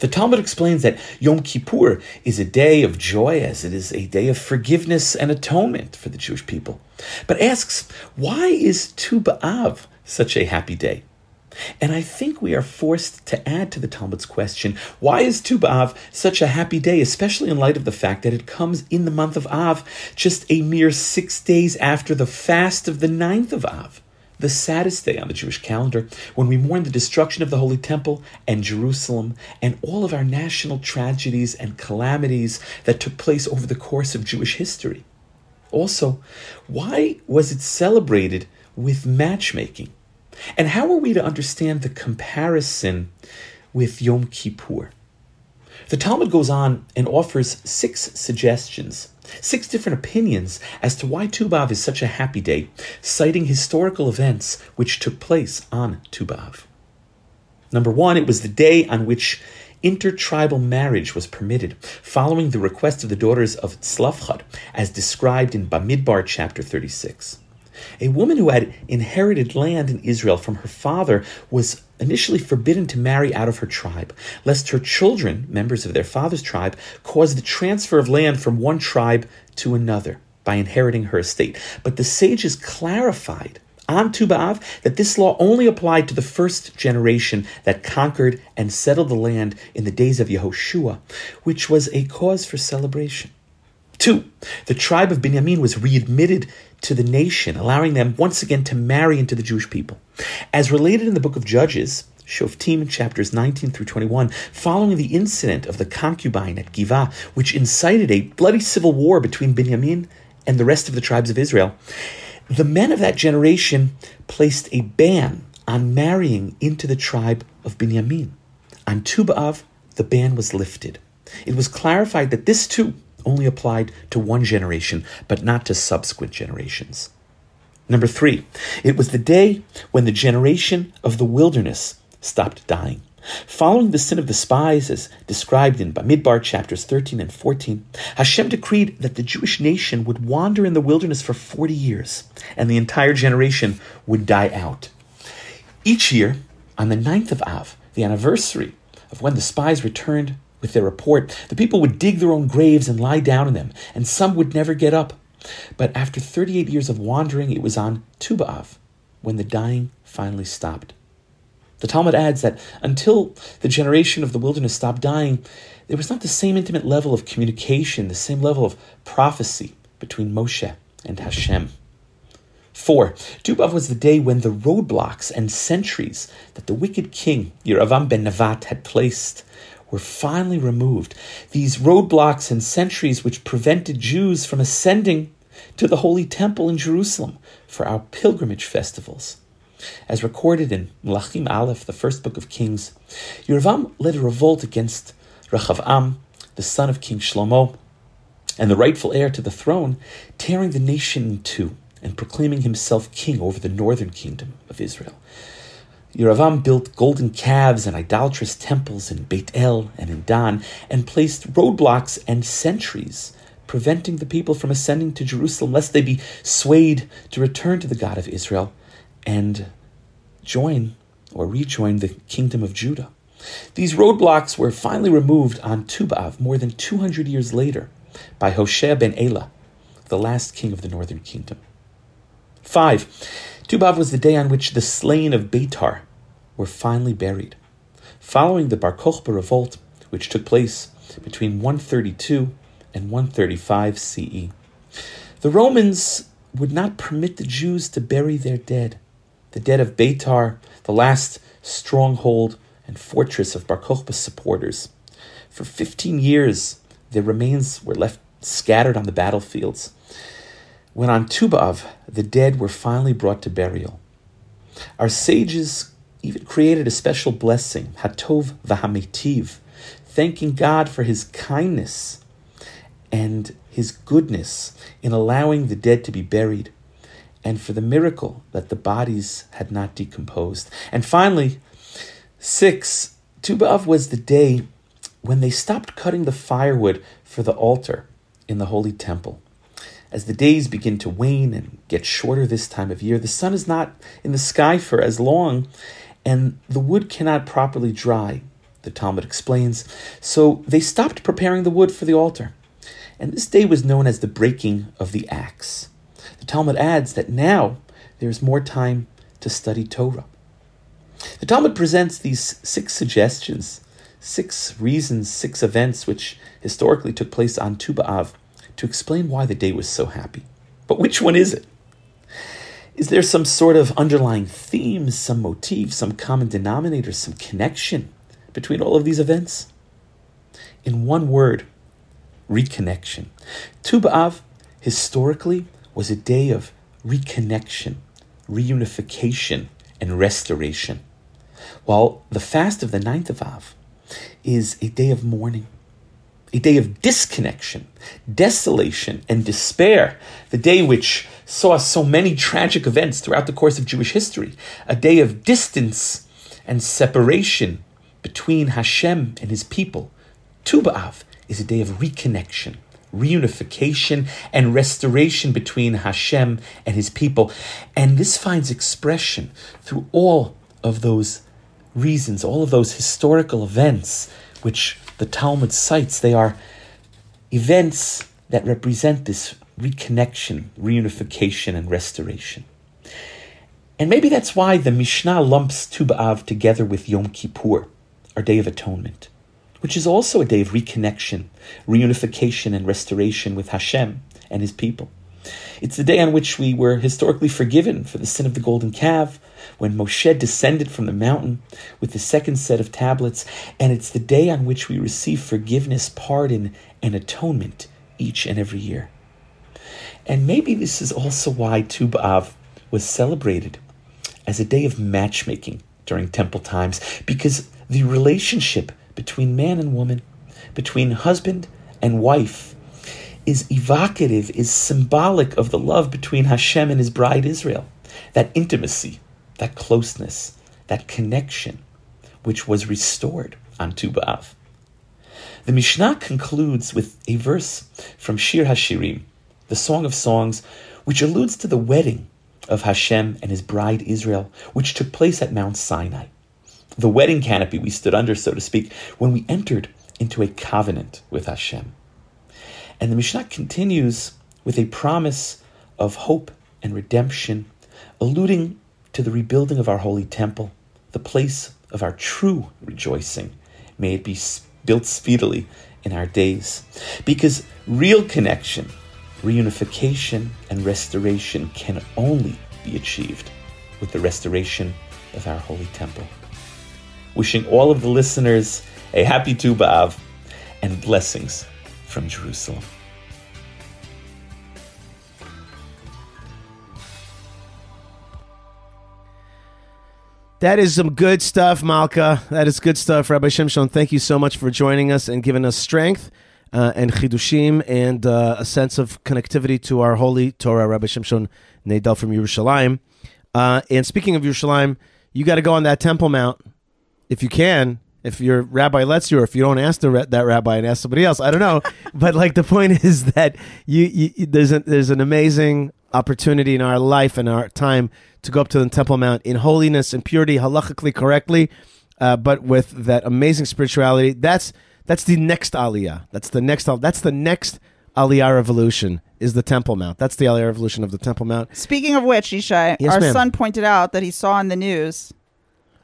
The Talmud explains that Yom Kippur is a day of joy as it is a day of forgiveness and atonement for the Jewish people. But asks, why is Tu B'Av such a happy day? And I think we are forced to add to the Talmud's question, why is Tu B'Av such a happy day, especially in light of the fact that it comes in the month of Av, just a mere six days after the fast of the ninth of Av? the saddest day on the Jewish calendar, when we mourn the destruction of the Holy Temple and Jerusalem and all of our national tragedies and calamities that took place over the course of Jewish history. Also, why was it celebrated with matchmaking? And how are we to understand the comparison with Yom Kippur? The Talmud goes on and offers six suggestions six different opinions as to why Tu B'Av is such a happy day, citing historical events which took place on Tu B'Av. Number one, it was the day on which intertribal marriage was permitted, following the request of the daughters of Tzlafchad, as described in Bamidbar chapter 36. A woman who had inherited land in Israel from her father was initially forbidden to marry out of her tribe, lest her children, members of their father's tribe, cause the transfer of land from one tribe to another by inheriting her estate. But the sages clarified on Tu that this law only applied to the first generation that conquered and settled the land in the days of Yehoshua, which was a cause for celebration. Two, the tribe of Benjamin was readmitted to the nation, allowing them once again to marry into the Jewish people. As related in the book of Judges, Shoftim chapters 19 through 21, following the incident of the concubine at Givah, which incited a bloody civil war between Benjamin and the rest of the tribes of Israel, the men of that generation placed a ban on marrying into the tribe of Benjamin. On Tu B'Av, the ban was lifted. It was clarified that this too only applied to one generation, but not to subsequent generations. Number three, it was the day when the generation of the wilderness stopped dying. Following the sin of the spies, as described in Bamidbar chapters 13 and 14, Hashem decreed that the Jewish nation would wander in the wilderness for 40 years, and the entire generation would die out. Each year, on the ninth of Av, the anniversary of when the spies returned with their report, the people would dig their own graves and lie down in them, and some would never get up. But after 38 years of wandering, it was on Tu B'Av when the dying finally stopped. The Talmud adds that until the generation of the wilderness stopped dying, there was not the same intimate level of communication, the same level of prophecy between Moshe and Hashem. Four, Tu B'Av was the day when the roadblocks and sentries that the wicked king Yeravam ben Nevat had placed were finally removed. These roadblocks and sentries which prevented Jews from ascending to the Holy Temple in Jerusalem for our pilgrimage festivals. As recorded in Melachim Aleph, the first book of Kings, Yeravam led a revolt against Rechavam, the son of King Shlomo, and the rightful heir to the throne, tearing the nation in two and proclaiming himself king over the northern kingdom of Israel. Yeravam built golden calves and idolatrous temples in Beit El and in Dan, and placed roadblocks and sentries, preventing the people from ascending to Jerusalem, lest they be swayed to return to the God of Israel and join or rejoin the kingdom of Judah. These roadblocks were finally removed on Tu B'Av more than 200 years later by Hoshea ben Elah, the last king of the northern kingdom. 5. Tu B'Av was the day on which the slain of Beitar were finally buried. Following the Bar Kokhba revolt, which took place between 132 and 135 CE, the Romans would not permit the Jews to bury their dead. The dead of Beitar, the last stronghold and fortress of Bar Kokhba's supporters. For 15 years, their remains were left scattered on the battlefields. When on Tu B'Av, the dead were finally brought to burial. Our sages even created a special blessing, Hatov Vahametiv, thanking God for his kindness and his goodness in allowing the dead to be buried, and for the miracle that the bodies had not decomposed. And finally, six, Tu B'Av was the day when they stopped cutting the firewood for the altar in the holy temple. As the days begin to wane and get shorter this time of year, the sun is not in the sky for as long, and the wood cannot properly dry, the Talmud explains. So they stopped preparing the wood for the altar. And this day was known as the breaking of the axe. The Talmud adds that now there is more time to study Torah. The Talmud presents these six suggestions, six reasons, six events which historically took place on Tu B'Av to explain why the day was so happy. But which one is it? Is there some sort of underlying theme, some motif, some common denominator, some connection between all of these events? In one word, reconnection. Tu B'Av, historically, was a day of reconnection, reunification, and restoration, while the fast of the ninth of Av is a day of mourning, a day of disconnection, desolation, and despair, the day which saw so many tragic events throughout the course of Jewish history, a day of distance and separation between Hashem and his people. Tu B'Av is a day of reconnection, reunification, and restoration between Hashem and his people. And this finds expression through all of those reasons, all of those historical events which the Talmud cites. They are events that represent this reconnection, reunification, and restoration. And maybe that's why the Mishnah lumps Tu B'Av together with Yom Kippur, our Day of Atonement, which is also a day of reconnection, reunification, and restoration with Hashem and His people. It's the day on which we were historically forgiven for the sin of the golden calf, when Moshe descended from the mountain with the second set of tablets, and it's the day on which we receive forgiveness, pardon, and atonement each and every year. And maybe this is also why Tu B'Av was celebrated as a day of matchmaking during temple times, because the relationship between man and woman, between husband and wife, is evocative, is symbolic of the love between Hashem and his bride Israel. That intimacy, that closeness, that connection, which was restored on Tu B'Av. The Mishnah concludes with a verse from Shir Hashirim, the Song of Songs, which alludes to the wedding of Hashem and his bride Israel, which took place at Mount Sinai. The wedding canopy we stood under, so to speak, when we entered into a covenant with Hashem. And the Mishnah continues with a promise of hope and redemption, alluding to the rebuilding of our holy temple, the place of our true rejoicing. May it be built speedily in our days. Because real connection, reunification, and restoration can only be achieved with the restoration of our holy temple. Wishing all of the listeners a happy Tu B'Av and blessings from Jerusalem. That is some good stuff, Malka. That is good stuff, Rabbi Shimshon. Thank you so much for joining us and giving us strength uh, and chidushim and uh, a sense of connectivity to our holy Torah, Rabbi Shimshon Nadel from Yerushalayim. Uh, and speaking of Yerushalayim, you got to go on that Temple Mount if you can. If your rabbi lets you, or if you don't ask the, that rabbi and ask somebody else, I don't know. but like the point is that you, you there's a, there's an amazing opportunity in our life and our time to go up to the Temple Mount in holiness and purity, halachically correctly, uh, but with that amazing spirituality. That's that's the next aliyah. That's the next. That's the next aliyah revolution. Is the Temple Mount? That's the aliyah revolution of the Temple Mount. Speaking of which, Yishai, Yes, our ma'am. son pointed out that he saw in the news.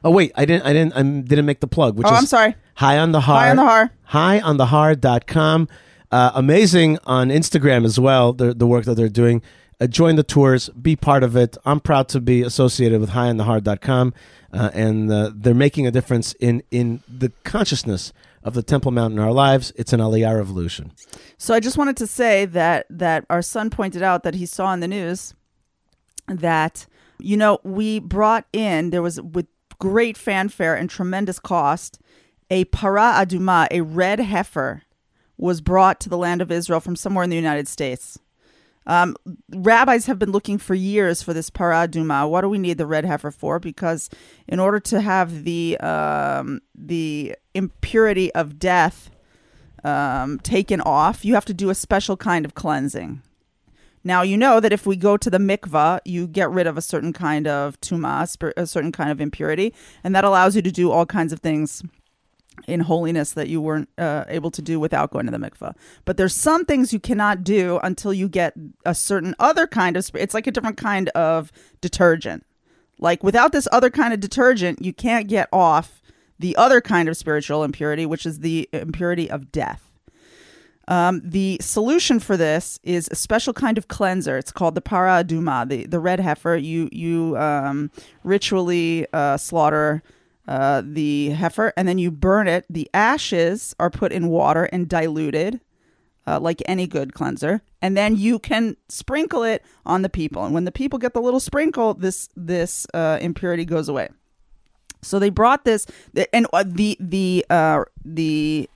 Oh wait, I didn't. I didn't. I didn't make the plug. Which Oh, is I'm sorry. High on the Har. High on the Har. High on the Uh, amazing on Instagram as well. The the work that they're doing. Uh, join the tours. Be part of it. I'm proud to be associated with highonthehar.com, uh, and uh, they're making a difference in in the consciousness of the Temple Mount in our lives. It's an Aliyah revolution. So I just wanted to say that that our son pointed out that he saw in the news that you know we brought in there was with great fanfare and tremendous cost a para aduma, a red heifer, was brought to the land of Israel from somewhere in the United States. Um, rabbis have been looking for years for this para aduma. What do we need the red heifer for? Because in order to have the um, the impurity of death um, taken off, you have to do a special kind of cleansing. Now you know that if we go to the mikvah, you get rid of a certain kind of tuma, a certain kind of impurity, and that allows you to do all kinds of things in holiness that you weren't uh, able to do without going to the mikvah. But there's some things you cannot do until you get a certain other kind of. It's like a different kind of detergent. Like without this other kind of detergent, you can't get off the other kind of spiritual impurity, which is the impurity of death. Um, the solution for this is a special kind of cleanser. It's called the para aduma, the the red heifer. You you um, ritually uh, slaughter uh, the heifer and then you burn it. The ashes are put in water and diluted, uh, like any good cleanser, and then you can sprinkle it on the people. And when the people get the little sprinkle, this this uh, impurity goes away. So they brought this, and uh, the the uh, the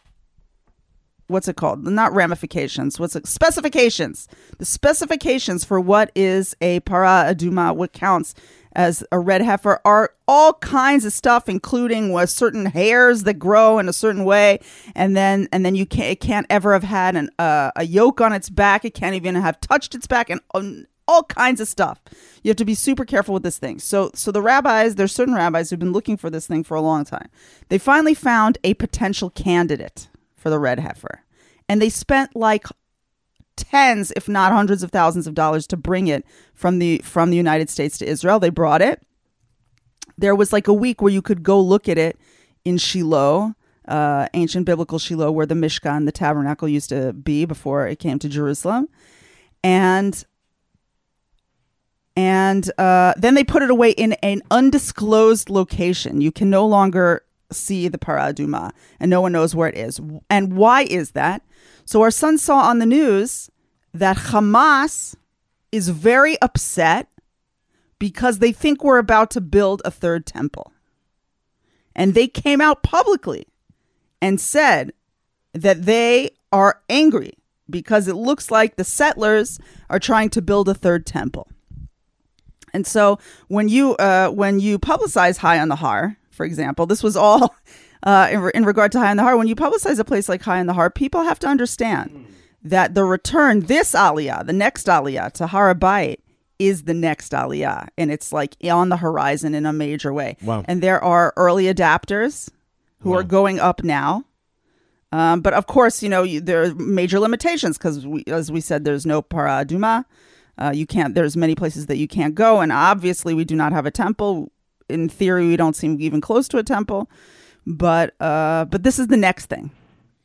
what's it called? Not ramifications. What's it? Specifications. The specifications for what is a para aduma, what counts as a red heifer, are all kinds of stuff, including what certain hairs that grow in a certain way, and then and then you can't it can't ever have had an, uh, a yoke on its back. It can't even have touched its back, and um, all kinds of stuff. You have to be super careful with this thing. So, so the rabbis, there's certain rabbis who've been looking for this thing for a long time. They finally found a potential candidate for the red heifer, and they spent like tens, if not hundreds of thousands of dollars to bring it from the from the United States to Israel. They brought it. There was like a week where you could go look at it in Shiloh, uh, ancient biblical Shiloh, where the Mishkan, the tabernacle, used to be before it came to Jerusalem, and and uh, then they put it away in an undisclosed location. You can no longer see the paraduma, and no one knows where it is. And why is that? So our son saw on the news that Hamas is very upset because they think we're about to build a third temple. And they came out publicly and said that they are angry because it looks like the settlers are trying to build a third temple. And so when you uh, when you publicize High on the Har, for example, this was all uh, in, re- in regard to High on the Har, When you publicize a place like High on the Har, people have to understand that the return, this Aliyah, the next Aliyah to Harabayit, is the next Aliyah, and it's like on the horizon in a major way. Wow. And there are early adapters who are going up now. Um, but of course, you know, you, there are major limitations because, as we said, there's no paraduma. Uh, you can't. There's many places that you can't go, and obviously, we do not have a temple. In theory, we don't seem even close to a temple. But uh, but this is the next thing.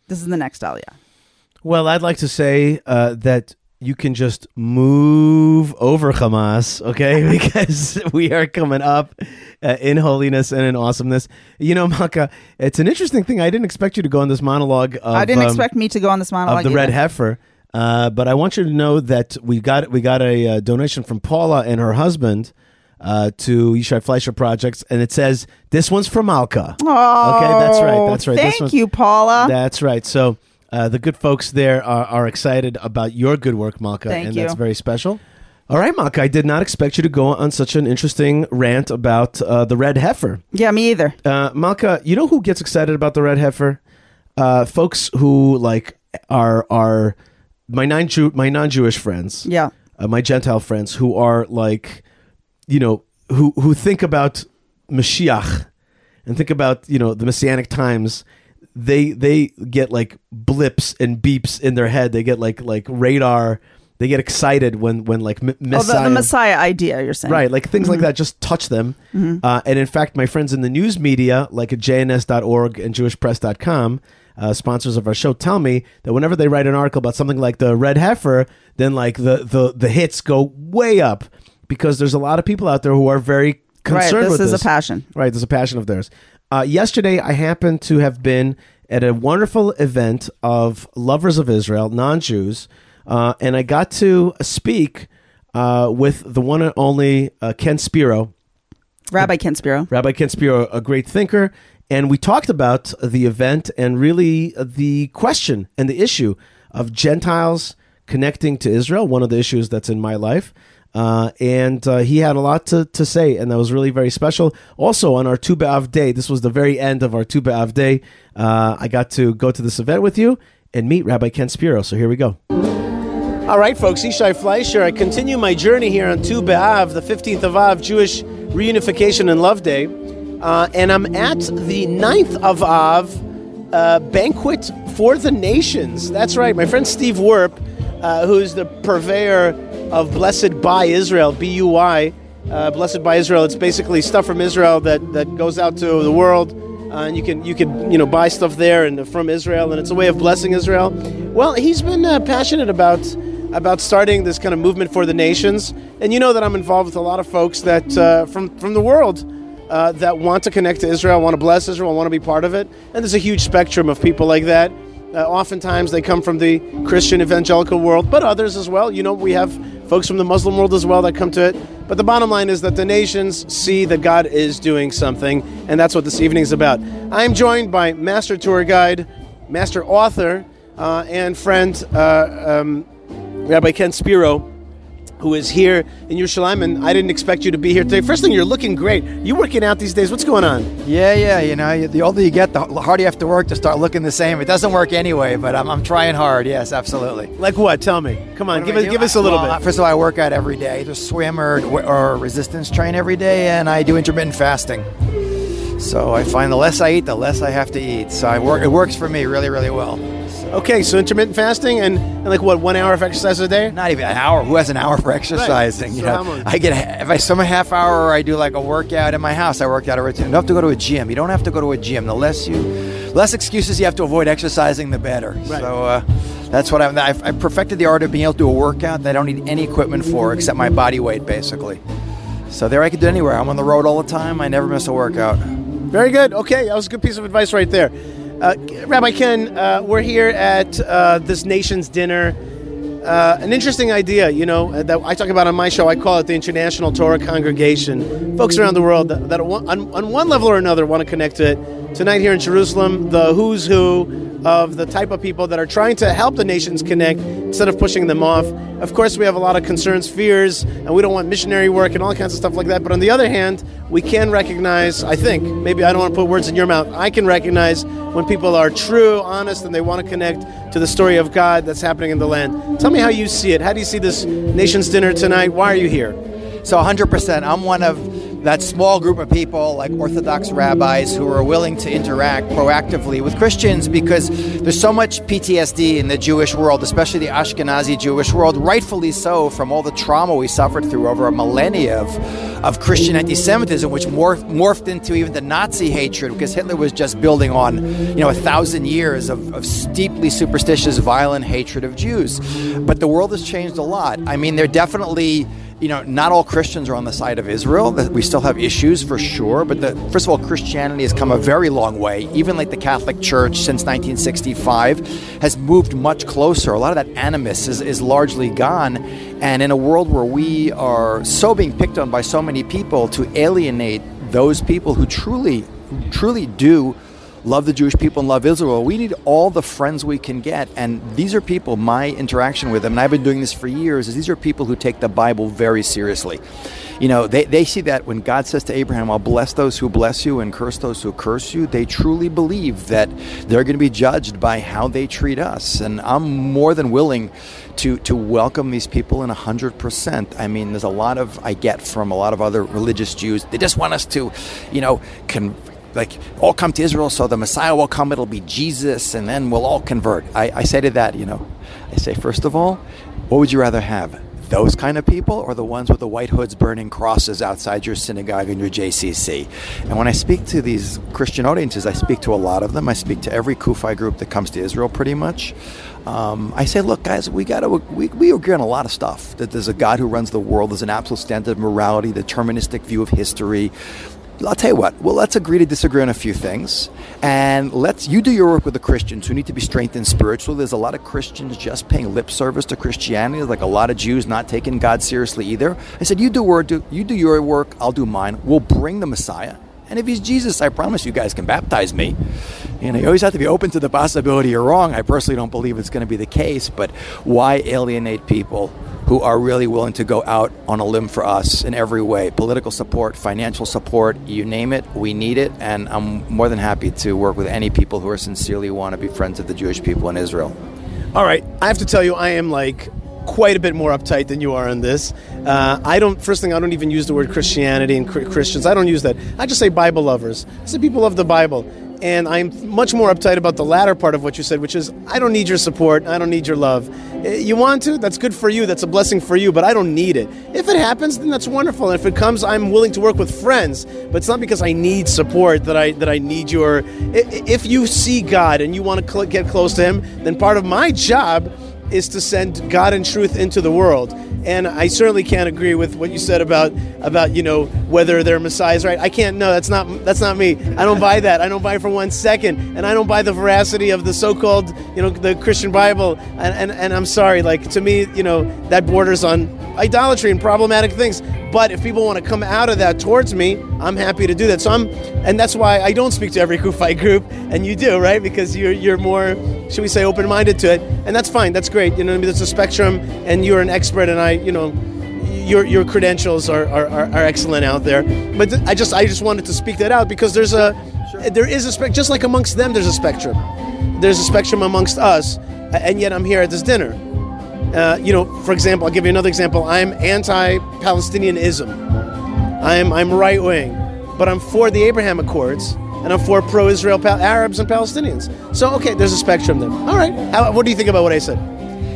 This is the next aliyah. Well, I'd like to say uh, that you can just move over Hamas, okay? Because we are coming up uh, in holiness and in awesomeness. You know, Malka, it's an interesting thing. I didn't expect you to go on this monologue. Of, I didn't um, expect me to go on this monologue. of the red heifer. Uh, but I want you to know that we got we got a uh, donation from Paula and her husband uh, to Yishai Fleisher Projects, and it says this one's from Malka. Oh, okay, that's right. That's right. This Thank you, Paula. That's right. So uh, the good folks there are, are excited about your good work, Malka, Thank and you. that's very special. All right, Malka, I did not expect you to go on such an interesting rant about uh, the red heifer. yeah, me either. Uh, Malka, you know who gets excited about the red heifer? Uh, folks who like are are my non Jew my non Jewish friends, Yeah. uh, my Gentile friends who are like, you know, who who think about Mashiach and think about you know the Messianic times. They they get like blips and beeps in their head. They get like like radar. They get excited when when like M- Oh, the, Messiah. the Messiah idea, you're saying. Right, like things like that just touch them. Uh, and in fact, my friends in the news media, like at jns.org and jewishpress.com, uh, sponsors of our show, tell me that whenever they write an article about something like the red heifer, then like the, the, the hits go way up because there's a lot of people out there who are very concerned Right. This with is this. a passion. Right, there's a passion of theirs. Uh, yesterday, I happened to have been at a wonderful event of lovers of Israel, non Jews, uh, and I got to speak uh, with the one and only uh, Ken Spiro, Rabbi Ken Spiro. Rabbi Ken Spiro, a great thinker. And we talked about the event and really the question and the issue of Gentiles connecting to Israel, one of the issues that's in my life. Uh, and uh, he had a lot to, to say, and that was really very special. Also, on our Tu B'Av day, this was the very end of our Tu B'Av day, uh, I got to go to this event with you and meet Rabbi Ken Spiro. So here we go. All right, folks, Yishai Fleisher. I continue my journey here on Tu B'Av, the 15th of Av, Jewish Reunification and Love Day. Uh, and I'm at the 9th of Av uh, banquet for the nations. That's right, my friend Steve Werp, uh, who's the purveyor of Blessed by Israel, B U Y. Uh, Blessed by Israel. It's basically stuff from Israel that, that goes out to the world uh, and you can you can you know buy stuff there and from Israel, and it's a way of blessing Israel. Well, he's been uh, passionate about about starting this kind of movement for the nations, and you know that I'm involved with a lot of folks that uh, from from the world. Uh, that want to connect to Israel, want to bless Israel, want to be part of it, and there's a huge spectrum of people like that. Uh, oftentimes, they come from the Christian evangelical world, but others as well. You know, we have folks from the Muslim world as well that come to it. But the bottom line is that the nations see that God is doing something, and that's what this evening is about. I am joined by master tour guide, master author uh, and friend uh, um, Rabbi Ken Spiro, who is here in Yerushalayim. And I didn't expect you to be here today. First thing, you're looking great. You working out these days? What's going on? Yeah, yeah. You know, the older you get, the harder you have to work to start looking the same. It doesn't work anyway, but I'm, I'm trying hard. Yes, absolutely. Like what? Tell me. Come on, What give us give us a little Well, bit. First of all, I work out every day. Either swim or, or resistance train every day, and I do intermittent fasting. So I find the less I eat, the less I have to eat. So I work. It works for me really, really well. Okay, so intermittent fasting and, and like what? One hour of exercise a day? Not even an hour. Who has an hour for exercising? So You know. I get if I swim a half hour or I do like a workout in my house. I work out every. You don't have to go to a gym. You don't have to go to a gym. The less you, less excuses you have to avoid exercising, the better. Right. So uh, that's what I'm. I've, I've perfected the art of being able to do a workout that I don't need any equipment for except my body weight, basically. So there, I could do anywhere. I'm on the road all the time. I never miss a workout. Very good. Okay, that was a good piece of advice right there. Uh, Rabbi Ken, uh, we're here at uh, this nation's dinner. Uh, an interesting idea, you know, uh, that I talk about on my show. I call it the International Torah Congregation. Folks around the world that, that on, on one level or another want to connect to it. Tonight here in Jerusalem, the who's who of the type of people that are trying to help the nations connect instead of pushing them off. Of course, we have a lot of concerns, fears, and we don't want missionary work and all kinds of stuff like that. But on the other hand, we can recognize, I think, maybe I don't want to put words in your mouth, I can recognize when people are true, honest, and they want to connect to the story of God that's happening in the land. Tell me how you see it. How do you see this nation's dinner tonight? Why are you here? So 100%. I'm one of that small group of people, like Orthodox rabbis, who are willing to interact proactively with Christians because there's so much PTSD in the Jewish world, especially the Ashkenazi Jewish world, rightfully so, from all the trauma we suffered through over a millennia of, of Christian anti Semitism, which morphed, morphed into even the Nazi hatred because Hitler was just building on, you know, a thousand years of, of steeply superstitious, violent hatred of Jews. But the world has changed a lot. I mean, there definitely you know, not all Christians are on the side of Israel. We still have issues for sure, but the, first of all, Christianity has come a very long way. Even like the Catholic Church since 1965 has moved much closer. A lot of that animus is, is largely gone. And in a world where we are so being picked on by so many people to alienate those people who truly, truly do love the Jewish people and love Israel. We need all the friends we can get. And these are people, my interaction with them, and I've been doing this for years, is these are people who take the Bible very seriously. You know, they, they see that when God says to Abraham, I'll bless those who bless you and curse those who curse you, they truly believe that they're going to be judged by how they treat us. And I'm more than willing to, to welcome these people in 100%. I mean, there's a lot of, I get from a lot of other religious Jews, they just want us to, you know, con- like all come to Israel, so the Messiah will come. It'll be Jesus, and then we'll all convert. I, I say to that, you know, I say first of all, what would you rather have? Those kind of people, or the ones with the white hoods burning crosses outside your synagogue and your JCC? And when I speak to these Christian audiences, I speak to a lot of them. I speak to every CUFI group that comes to Israel, pretty much. Um, I say, look, guys, we got to we, we agree on a lot of stuff. That there's a God who runs the world. There's an absolute standard of morality, the deterministic view of history. I'll tell you what. Well, let's agree to disagree on a few things, and let's you do your work with the Christians who need to be strengthened spiritually. There's a lot of Christians just paying lip service to Christianity, like a lot of Jews not taking God seriously either. I said, you do you do your work, I'll do mine. We'll bring the Messiah, and if he's Jesus, I promise you guys can baptize me. You know, you always have to be open to the possibility you're wrong. I personally don't believe it's going to be the case, but why alienate people who are really willing to go out on a limb for us in every way political support, financial support, you name it, we need it. And I'm more than happy to work with any people who are sincerely want to be friends of the Jewish people in Israel. All right, I have to tell you, I am like quite a bit more uptight than you are on this. Uh, I don't. First thing, I don't even use the word Christianity and Christians. I don't use that. I just say Bible lovers. I say people love the Bible. And I'm much more uptight about the latter part of what you said, which is I don't need your support. I don't need your love. You want to? That's good for you. That's a blessing for you, but I don't need it. If it happens, then that's wonderful. And if it comes, I'm willing to work with friends. But it's not because I need support that I that I need your. If you see God and you want to get close to Him, then part of my job is to send God and truth into the world. And I certainly can't agree with what you said about about you know whether they're messiahs, right? I can't. No, that's not that's not me. I don't buy that. I don't buy for one second, and I don't buy the veracity of the so-called you know the Christian Bible. And and, and I'm sorry, like to me, you know that borders on idolatry and problematic things. But if people want to come out of that towards me, I'm happy to do that. So I'm, and that's why I don't speak to every Kufite group, and you do, right? Because you're you're more, should we say, open-minded to it, and that's fine. That's great. You know, what I mean, there's a spectrum, and you're an expert, and I, you know, your your credentials are, are, are, are excellent out there. But th- I just I just wanted to speak that out because there's a there is a spec just like amongst them there's a spectrum. There's a spectrum amongst us, and yet I'm here at this dinner. Uh, you know, for example, I'll give you another example. I'm anti-Palestinianism. I'm I'm right wing, but I'm for the Abraham Accords, and I'm for pro-Israel Arabs and Palestinians. So okay, there's a spectrum there. All right, How, what do you think about what I said?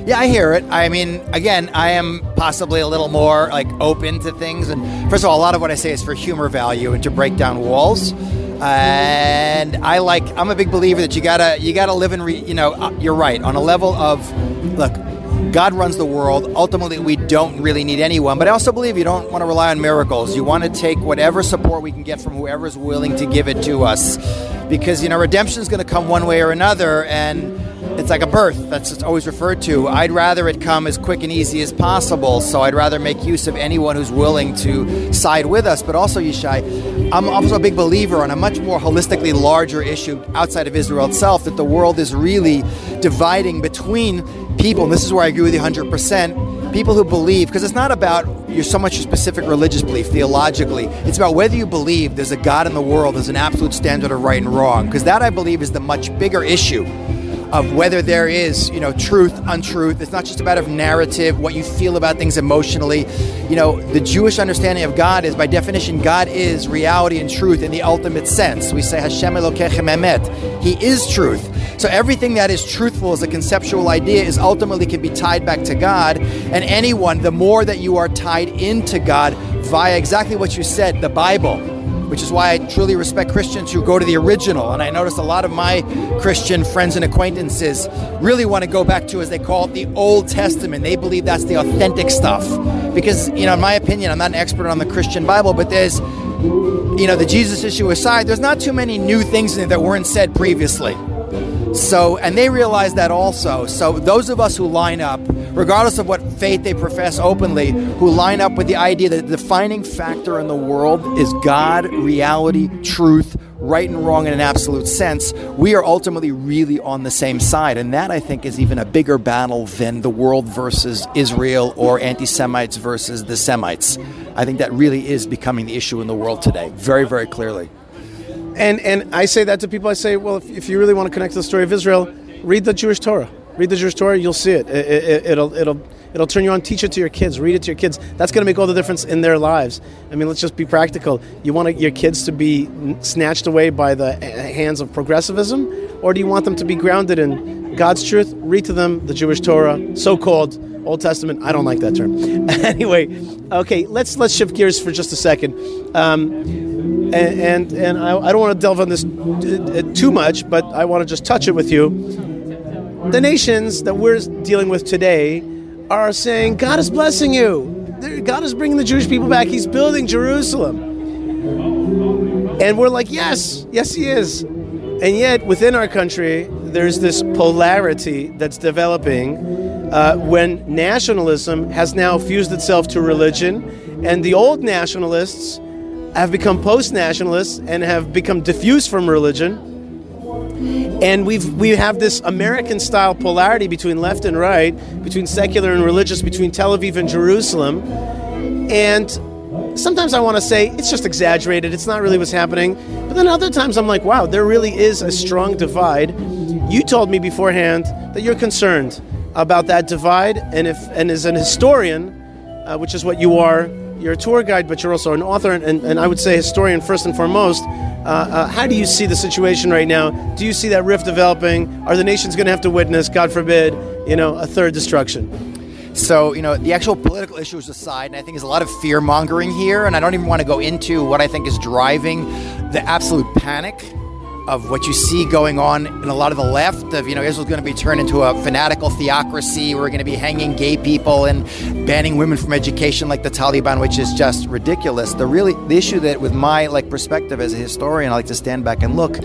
Yeah, I hear it. I mean, again, I am possibly a little more like open to things. And first of all, a lot of what I say is for humor value and to break down walls. And I like. I'm a big believer that you gotta you gotta live and re, you know. uh, You're right on a level of look. God runs the world. Ultimately, we don't really need anyone. But I also believe you don't want to rely on miracles. You want to take whatever support we can get from whoever is willing to give it to us, because you know redemption is going to come one way or another, and it's like a birth that's always referred to. I'd rather it come as quick and easy as possible. So I'd rather make use of anyone who's willing to side with us. But also, Yishai, I'm also a big believer on a much more holistically larger issue outside of Israel itself that the world is really dividing between people. And this is where I agree with you 100%. People who believe, because it's not about your so much your specific religious belief theologically. It's about whether you believe there's a God in the world, there's an absolute standard of right and wrong. Because that, I believe, is the much bigger issue of whether there is, you know, truth, untruth. It's not just about of narrative, what you feel about things emotionally. You know, the Jewish understanding of God is, by definition, God is reality and truth in the ultimate sense. We say Hashem Elokechem Emet. He is truth. So everything that is truthful as a conceptual idea is ultimately can be tied back to God. And anyone, the more that you are tied into God via exactly what you said, the Bible, which is why I truly respect Christians who go to the original. And I notice a lot of my Christian friends and acquaintances really want to go back to, as they call it, the Old Testament. They believe that's the authentic stuff. Because, you know, in my opinion, I'm not an expert on the Christian Bible, but there's, you know, the Jesus issue aside, there's not too many new things in that weren't said previously. So, and they realize that also. So, those of us who line up, regardless of what faith they profess openly, who line up with the idea that the defining factor in the world is God, reality, truth, right and wrong in an absolute sense, we are ultimately really on the same side. And that, I think, is even a bigger battle than the world versus Israel or anti Semites versus the Semites. I think that really is becoming the issue in the world today, very, very clearly. And and I say that to people. I say, well, if, if you really want to connect to the story of Israel, read the Jewish Torah. Read the Jewish Torah. You'll see it. It, it. will it'll it'll turn you on. Teach it to your kids. Read it to your kids. That's going to make all the difference in their lives. I mean, let's just be practical. You want your kids to be snatched away by the hands of progressivism, or do you want them to be grounded in God's truth? Read to them the Jewish Torah, so-called Old Testament. I don't like that term. anyway, okay, let's let's shift gears for just a second. Um, and and, and I, I, don't want to delve on this too much, but I want to just touch it with you. The nations that we're dealing with today are saying God is blessing you. God is bringing the Jewish people back. He's building Jerusalem. And we're like, yes, yes, He is. And yet, within our country, there's this polarity that's developing uh, when nationalism has now fused itself to religion, and the old nationalists have become post-nationalists and have become diffused from religion. And we've we have this American-style polarity between left and right, between secular and religious, between Tel Aviv and Jerusalem. And sometimes I want to say it's just exaggerated. It's not really what's happening. But then other times I'm like, wow, there really is a strong divide. You told me beforehand that you're concerned about that divide, and if and as an historian, uh, which is what you are, you're a tour guide, but you're also an author, and, and, I would say historian first and foremost. Uh, uh, how do you see the situation right now? Do you see that rift developing? Are the nations going to have to witness, God forbid, you know, a third destruction? So, you know, the actual political issues aside, and I think there's a lot of fear mongering here, and I don't even want to go into what I think is driving the absolute panic of what you see going on in a lot of the left of you know Israel's going to be turned into a fanatical theocracy. We're going to be hanging gay people and banning women from education like the Taliban, which is just ridiculous. The really the issue that with my like perspective as a historian, I like to stand back and look,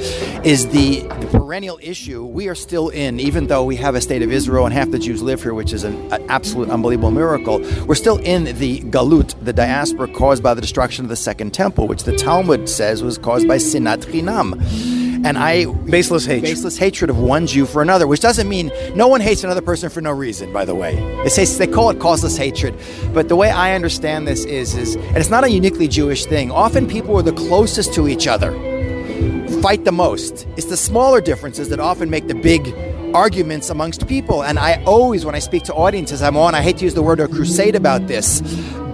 is the, the perennial issue we are still in, even though we have a state of Israel and half the Jews live here, which is an, an absolute unbelievable miracle. We're still in the galut, the diaspora caused by the destruction of the Second Temple, which the Talmud says was caused by sinat chinam. And I Baseless hate. baseless hatred of one Jew for another, which doesn't mean no one hates another person for no reason. By the way, they say they call it causeless hatred, but the way I understand this is is and it's not a uniquely Jewish thing. Often people who are the closest to each other fight the most. It's the smaller differences that often make the big arguments amongst people. And I always, when I speak to audiences I'm on, I hate to use the word a crusade about this,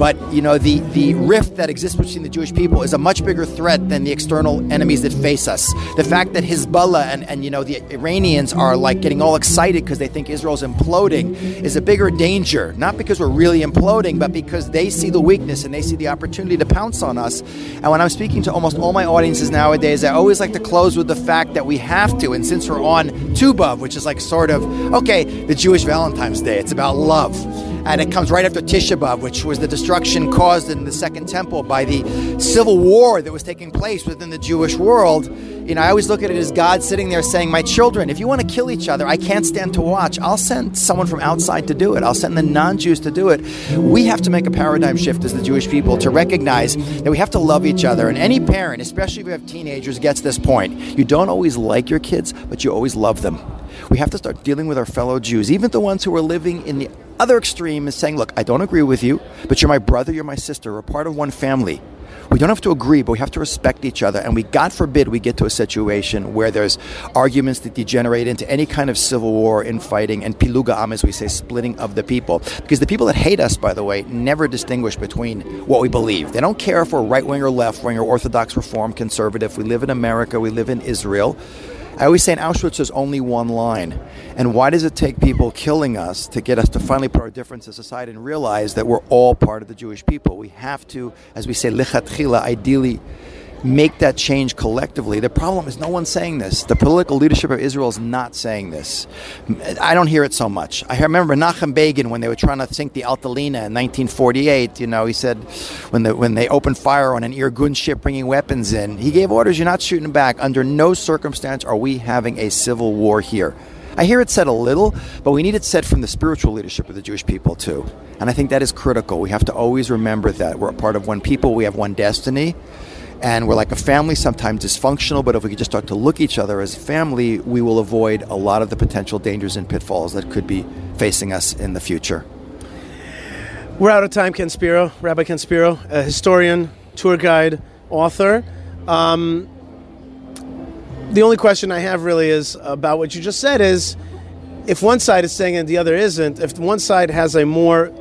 but you know, the, the rift that exists between the Jewish people is a much bigger threat than the external enemies that face us. The fact that Hezbollah and, and you know the Iranians are like getting all excited because they think Israel's imploding is a bigger danger. Not because we're really imploding, but because they see the weakness and they see the opportunity to pounce on us. And when I'm speaking to almost all my audiences nowadays, I always like to close with the fact that we have to. And since we're on Tu B'Av, which is like sort of okay, the Jewish Valentine's Day, it's about love and it comes right after Tisha B'av, which was the destruction caused in the Second Temple by the civil war that was taking place within the Jewish world. You know, I always look at it as God sitting there saying, "My children, if you want to kill each other, I can't stand to watch. I'll send someone from outside to do it. I'll send the non-Jews to do it." We have to make a paradigm shift as the Jewish people to recognize that we have to love each other. And any parent, especially if you have teenagers, gets this point. You don't always like your kids, but you always love them. We have to start dealing with our fellow Jews, even the ones who are living in the other extreme is saying, look, I don't agree with you, but you're my brother, you're my sister, we're part of one family. We don't have to agree, but we have to respect each other. And we, God forbid, we get to a situation where there's arguments that degenerate into any kind of civil war, infighting, and piluga am, as we say, splitting of the people. Because the people that hate us, by the way, never distinguish between what we believe. They don't care if we're right wing or left wing or Orthodox, Reform, Conservative. We live in America, we live in Israel. I always say in Auschwitz there's only one line. And why does it take people killing us to get us to finally put our differences aside and realize that we're all part of the Jewish people? We have to, as we say, lichatchila, ideally make that change collectively. The problem is no one's saying this. The political leadership of Israel is not saying this. I don't hear it so much. I remember Menachem Begin when they were trying to sink the Altalena in 1948. You know, he said when the, when they opened fire on an Irgun ship bringing weapons in, he gave orders: "You're not shooting back. Under no circumstance are we having a civil war here." I hear it said a little, but we need it said from the spiritual leadership of the Jewish people too. And I think that is critical. We have to always remember that we're a part of one people. We have one destiny and we're like a family, sometimes dysfunctional, but if we could just start to look each other as a family, we will avoid a lot of the potential dangers and pitfalls that could be facing us in the future. We're out of time, Ken Spiro, Rabbi Ken Spiro, a historian, tour guide, author. Um, the only question I have really is about what you just said is if one side is saying and the other isn't, if one side has a more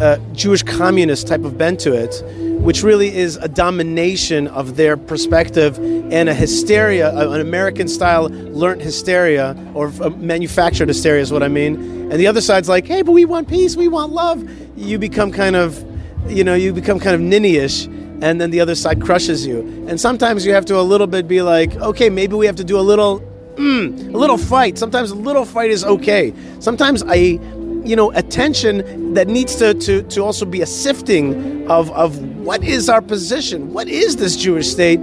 uh, Jewish communist type of bent to it, which really is a domination of their perspective and a hysteria, an American style learned hysteria or manufactured hysteria is what I mean. And the other side's like, hey, but we want peace, we want love. You become kind of, you know, you become kind of ninny-ish and then the other side crushes you. And sometimes you have to a little bit be like, okay, maybe we have to do a little, mm, a little fight. Sometimes a little fight is okay. Sometimes I you know attention that needs to, to, to also be a sifting of, of what is our position what is this jewish state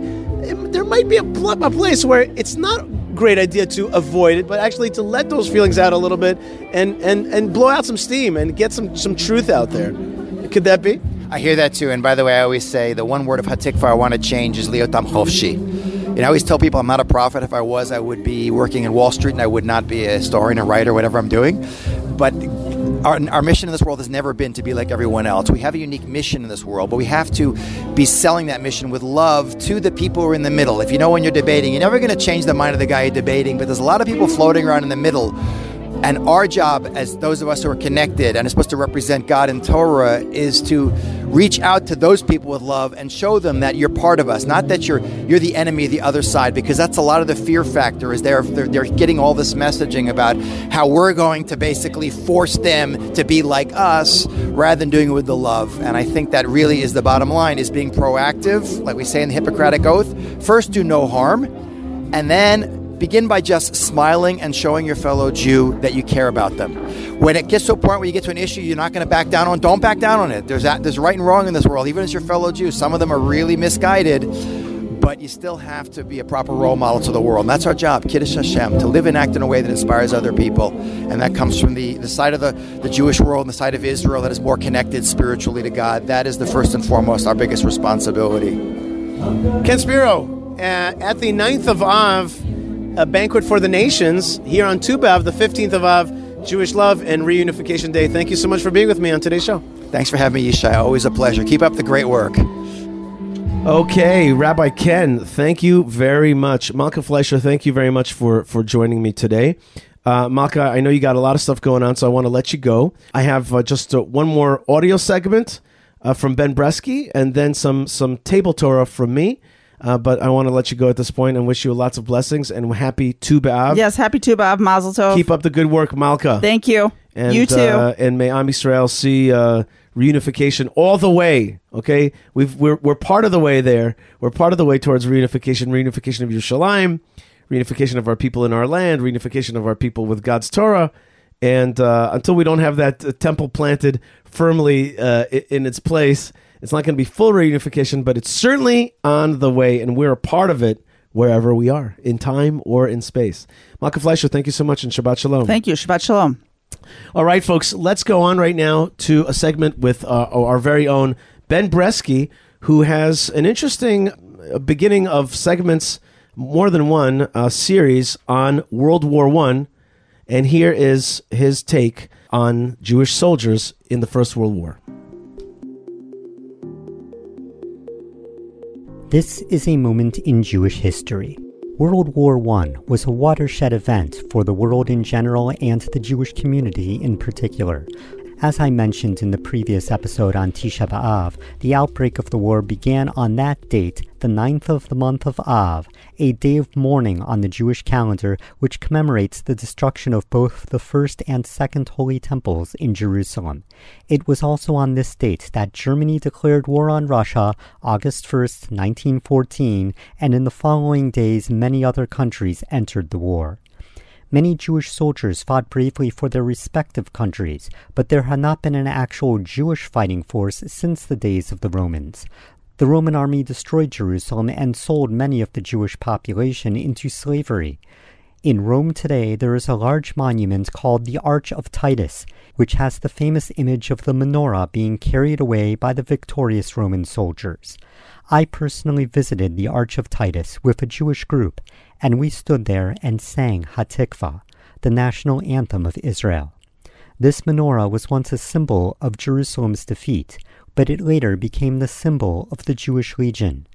there might be a, a place where it's not great idea to avoid it but actually to let those feelings out a little bit and, and, and blow out some steam and get some, some truth out there could that be I hear that too. And by the way, I always say the one word of Hatikva I want to change is Liotam Chofshi. Know, I always tell people I'm not a prophet. If I was, I would be working in Wall Street and I would not be a historian, a writer, whatever I'm doing. But our, our mission in this world has never been to be like everyone else. We have a unique mission in this world, but we have to be selling that mission with love to the people who are in the middle. If you know when you're debating, you're never going to change the mind of the guy you're debating, but there's a lot of people floating around in the middle and our job, as those of us who are connected and are supposed to represent God in Torah, is to reach out to those people with love and show them that you're part of us, not that you're you're the enemy of the other side, because that's a lot of the fear factor. Is they're they're, they're getting all this messaging about how we're going to basically force them to be like us, rather than doing it with the love. And I think that really is the bottom line: is being proactive, like we say in the Hippocratic Oath. First, do no harm And then begin by just smiling and showing your fellow Jew that you care about them. When it gets to a point where you get to an issue you're not going to back down on, don't back down on it. There's that, there's right and wrong in this world, even as your fellow Jews. Some of them are really misguided, but you still have to be a proper role model to the world. And that's our job, Kiddush Hashem, to live and act in a way that inspires other people. And that comes from the, the side of the, the Jewish world and the side of Israel that is more connected spiritually to God. That is the first and foremost our biggest responsibility. Ken Spiro, uh, at the 9th of Av, a banquet for the nations here on Tu B'Av, the 15th of Av, Jewish Love and Reunification Day. Thank you so much for being with me on today's show. Thanks for having me, Yishai. Always a pleasure. Keep up the great work. Okay, Rabbi Ken, thank you very much. Malka Fleisher, thank you very much for, for joining me today. Uh, Malka, I know you got a lot of stuff going on, so I want to let you go. I have uh, just uh, one more audio segment uh, from Ben Bresky and then some, some table Torah from me. Uh, but I want to let you go at this point and wish you lots of blessings and happy Tu B'Av. Yes, happy Tu B'Av, Mazel Tov. Keep up the good work, Malka. Thank you. And, you too. Uh, and may Am Yisrael see uh, reunification all the way. Okay, we've we're we're part of the way there. We're part of the way towards reunification, reunification of Yerushalayim, reunification of our people in our land, reunification of our people with God's Torah. And uh, until we don't have that uh, temple planted firmly uh, in its place, it's not going to be full reunification, but it's certainly on the way, and we're a part of it wherever we are, in time or in space. Malka Fleisher, thank you so much, and Shabbat Shalom. Thank you. Shabbat Shalom. All right, folks, let's go on right now to a segment with uh, our very own Ben Bresky, who has an interesting uh, beginning of segments, more than one uh, series on World War One, and here is his take on Jewish soldiers in the First World War. This is a moment in Jewish history. World War I was a watershed event for the world in general and the Jewish community in particular. As I mentioned in the previous episode on Tisha B'Av, the outbreak of the war began on that date, the 9th of the month of Av, a day of mourning on the Jewish calendar which commemorates the destruction of both the first and second holy temples in Jerusalem. It was also on this date that Germany declared war on Russia, August 1st, 1914, and in the following days many other countries entered the war. Many Jewish soldiers fought bravely for their respective countries, but there had not been an actual Jewish fighting force since the days of the Romans. The Roman army destroyed Jerusalem and sold many of the Jewish population into slavery. In Rome today, there is a large monument called the Arch of Titus, which has the famous image of the menorah being carried away by the victorious Roman soldiers. I personally visited the Arch of Titus with a Jewish group, and we stood there and sang Hatikva, the national anthem of Israel. This menorah was once a symbol of Jerusalem's defeat, but it later became the symbol of the Jewish Legion.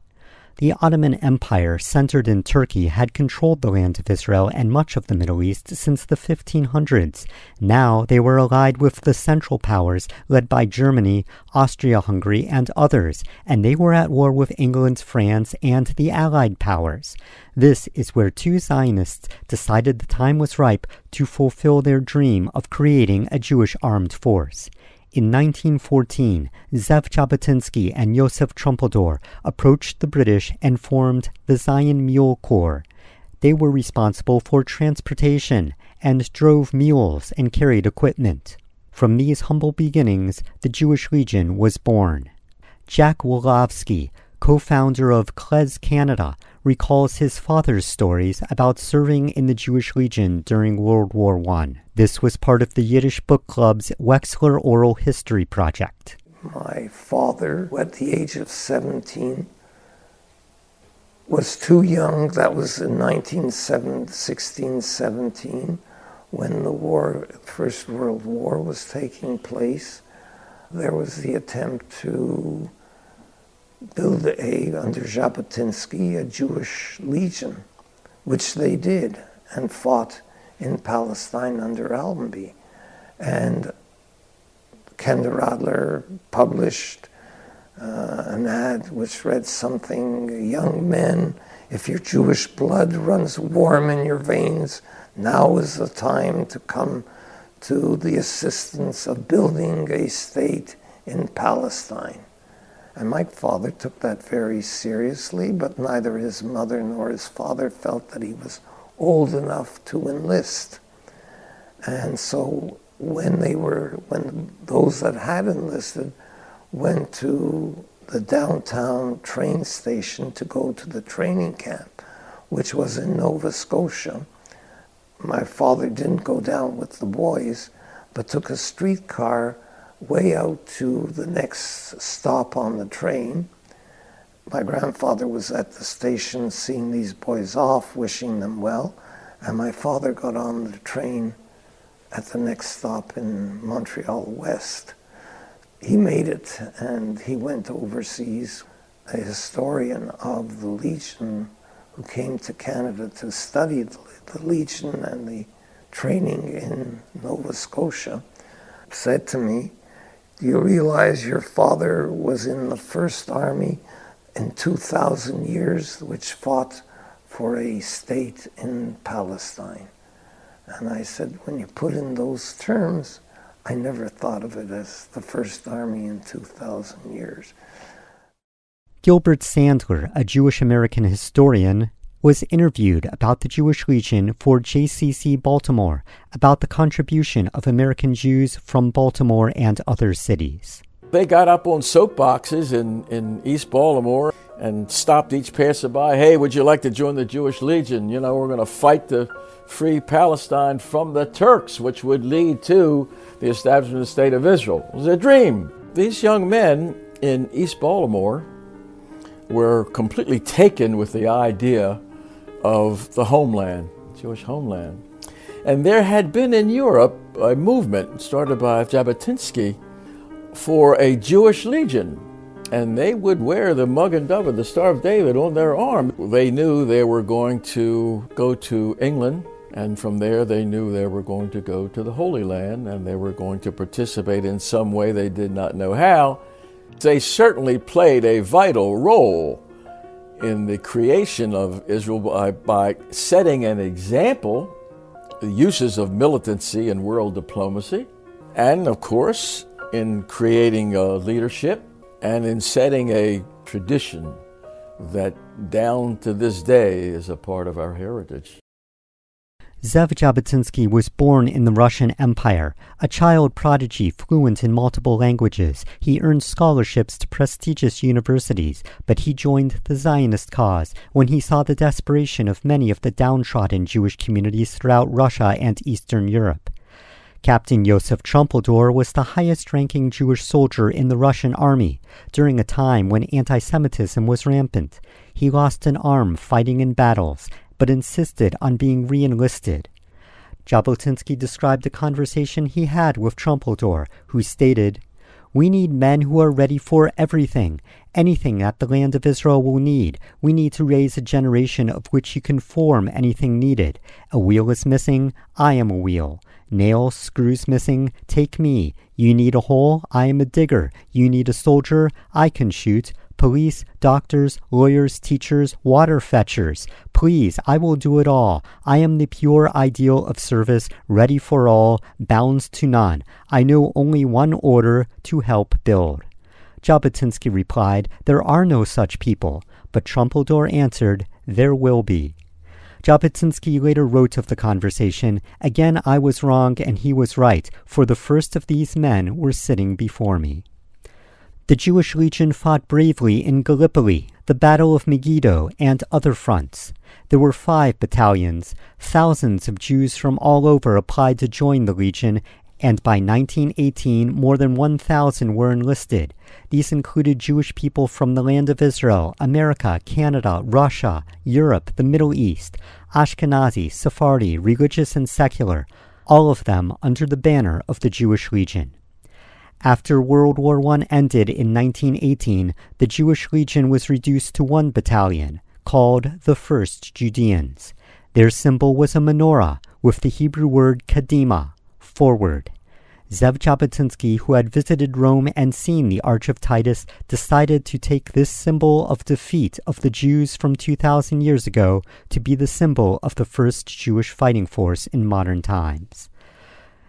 The Ottoman Empire, centered in Turkey, had controlled the land of Israel and much of the Middle East since the 1500s. Now they were allied with the Central Powers, led by Germany, Austria Hungary, and others, and they were at war with England, France, and the Allied Powers. This is where two Zionists decided the time was ripe to fulfill their dream of creating a Jewish armed force. In 1914, Zev Jabotinsky and Yosef Trumpeldor approached the British and formed the Zion Mule Corps. They were responsible for transportation and drove mules and carried equipment. From these humble beginnings, the Jewish Legion was born. Jack Wolofsky, co-founder of KlezKanada, recalls his father's stories about serving in the Jewish Legion during World War I. This was part of the Yiddish Book Club's Wexler Oral History Project. My father, at the age of 17, was too young. That was in 1916, 17, when the war, First World War was taking place. There was the attempt to build a, under Jabotinsky, a Jewish legion, which they did and fought in Palestine under Allenby. And Keneder Adler published uh, an ad which read something Young men, if your Jewish blood runs warm in your veins, now is the time to come to the assistance of building a state in Palestine. And my father took that very seriously, but neither his mother nor his father felt that he was old enough to enlist. And so when they were, when those that had enlisted went to the downtown train station to go to the training camp, which was in Nova Scotia, my father didn't go down with the boys, but took a streetcar way out to the next stop on the train. My grandfather was at the station seeing these boys off, wishing them well, and my father got on the train at the next stop in Montreal West. He made it and he went overseas. A historian of the Legion who came to Canada to study the, Legion and the training in Nova Scotia said to me, Do you realize your father was in the First Army in 2,000 years, which fought for a state in Palestine? And I said, When you put in those terms, I never thought of it as the First Army in 2,000 years. Gilbert Sandler, a Jewish American historian, was interviewed about the Jewish Legion for JCC Baltimore about the contribution of American Jews from Baltimore and other cities. They got up on soapboxes in, in East Baltimore and stopped each passerby. Hey, would you like to join the Jewish Legion? You know, we're going to fight to free Palestine from the Turks, which would lead to the establishment of the State of Israel. It was a dream. These young men in East Baltimore were completely taken with the idea of the homeland, Jewish homeland. And there had been in Europe a movement started by Jabotinsky for a Jewish legion. And they would wear the Magen David, the Star of David, on their arm. They knew they were going to go to England, and from there they knew they were going to go to the Holy Land, and they were going to participate in some way they did not know how. They certainly played a vital role in the creation of Israel by, by setting an example, the uses of militancy and world diplomacy, and of course, in creating a leadership and in setting a tradition that down to this day is a part of our heritage. Zev Jabotinsky was born in the Russian Empire. A child prodigy fluent in multiple languages, he earned scholarships to prestigious universities, but he joined the Zionist cause when he saw the desperation of many of the downtrodden Jewish communities throughout Russia and Eastern Europe. Captain Yosef Trumpeldor was the highest ranking Jewish soldier in the Russian army during a time when anti Semitism was rampant. He lost an arm fighting in battles but insisted on being re-enlisted. Jabotinsky described the conversation he had with Trumpeldor, who stated, we need men who are ready for everything, anything that the land of Israel will need. We need to raise a generation of which you can form anything needed. A wheel is missing, I am a wheel. Nails, screws missing, take me. You need a hole, I am a digger. You need a soldier, I can shoot police, doctors, lawyers, teachers, water fetchers. Please, I will do it all. I am the pure ideal of service, ready for all, bounds to none. I know only one order to help build. Jabotinsky replied, There are no such people. But Trumpeldor answered, There will be. Jabotinsky later wrote of the conversation, Again I was wrong and he was right, for the first of these men were sitting before me. The Jewish Legion fought bravely in Gallipoli, the Battle of Megiddo, and other fronts. There were five battalions. Thousands of Jews from all over applied to join the Legion, and by 1918, more than 1,000 were enlisted. These included Jewish people from the land of Israel, America, Canada, Russia, Europe, the Middle East, Ashkenazi, Sephardi, religious and secular, all of them under the banner of the Jewish Legion. After World War I ended in 1918, the Jewish Legion was reduced to one battalion, called the 1st Judeans. Their symbol was a menorah with the Hebrew word kadima, forward. Zev Jabotinsky, who had visited Rome and seen the Arch of Titus, decided to take this symbol of defeat of the Jews from 2,000 years ago to be the symbol of the first Jewish fighting force in modern times.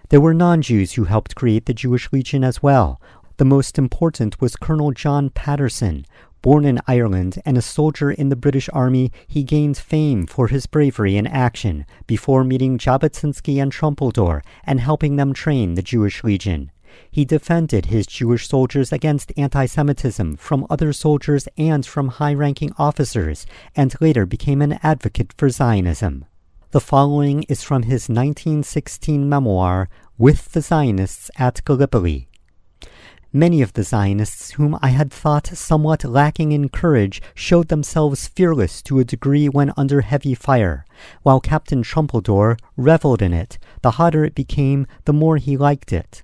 There were non Jews who helped create the Jewish Legion as well. The most important was Colonel John Patterson. Born in Ireland and a soldier in the British Army, he gained fame for his bravery in action before meeting Jabotinsky and Trumpeldor and helping them train the Jewish Legion. He defended his Jewish soldiers against anti Semitism from other soldiers and from high ranking officers, and later became an advocate for Zionism. The following is from his 1916 memoir, With the Zionists at Gallipoli. Many of the Zionists whom I had thought somewhat lacking in courage showed themselves fearless to a degree when under heavy fire, while Captain Trumpeldor reveled in it. The hotter it became, the more he liked it.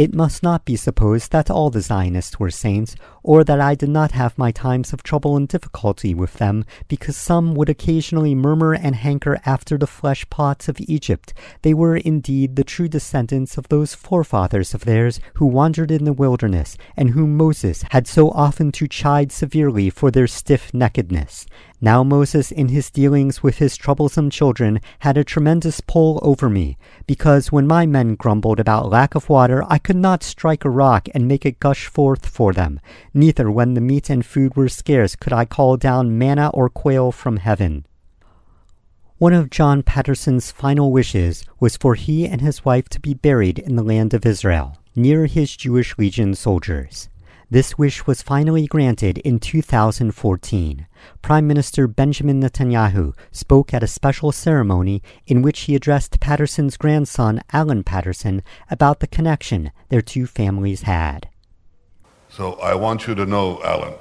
It must not be supposed that all the Zionists were saints, or that I did not have my times of trouble and difficulty with them, because some would occasionally murmur and hanker after the flesh pots of Egypt. They were indeed the true descendants of those forefathers of theirs who wandered in the wilderness, and whom Moses had so often to chide severely for their stiff neckedness. Now Moses, in his dealings with his troublesome children, had a tremendous pull over me, because when my men grumbled about lack of water, I could not strike a rock and make it gush forth for them. Neither when the meat and food were scarce could I call down manna or quail from heaven. One of John Patterson's final wishes was for he and his wife to be buried in the land of Israel, near his Jewish Legion soldiers. This wish was finally granted in 2014. Prime Minister Benjamin Netanyahu spoke at a special ceremony in which he addressed Patterson's grandson, Alan Patterson, about the connection their two families had. So I want you to know, Alan,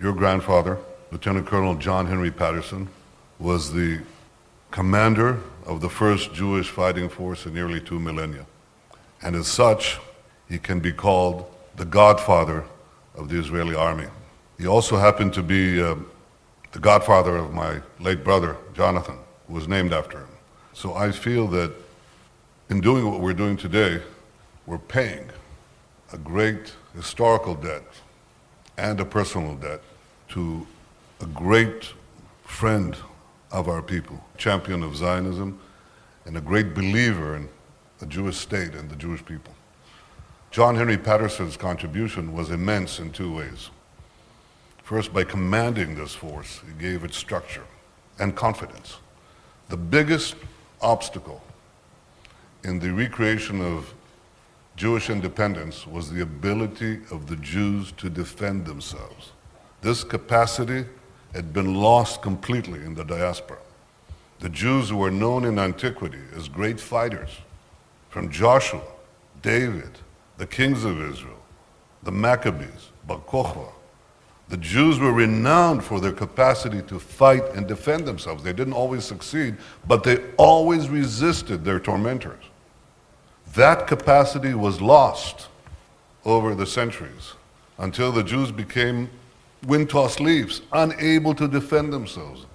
your grandfather, Lieutenant Colonel John Henry Patterson, was the commander of the first Jewish fighting force in nearly two millennia. And as such, he can be called the godfather of the Israeli army. He also happened to be uh, the godfather of my late brother, Jonathan, who was named after him. So I feel that in doing what we're doing today, we're paying a great historical debt and a personal debt to a great friend of our people, champion of Zionism, and a great believer in the Jewish state and the Jewish people. John Henry Patterson's contribution was immense in two ways. First, by commanding this force, he gave it structure and confidence. The biggest obstacle in the recreation of Jewish independence was the ability of the Jews to defend themselves. This capacity had been lost completely in the diaspora. The Jews who were known in antiquity as great fighters, from Joshua, David, the kings of Israel, the Maccabees, Bar. The Jews were renowned for their capacity to fight and defend themselves. They didn't always succeed, but they always resisted their tormentors. That capacity was lost over the centuries until the Jews became wind tossed leaves, unable to defend themselves.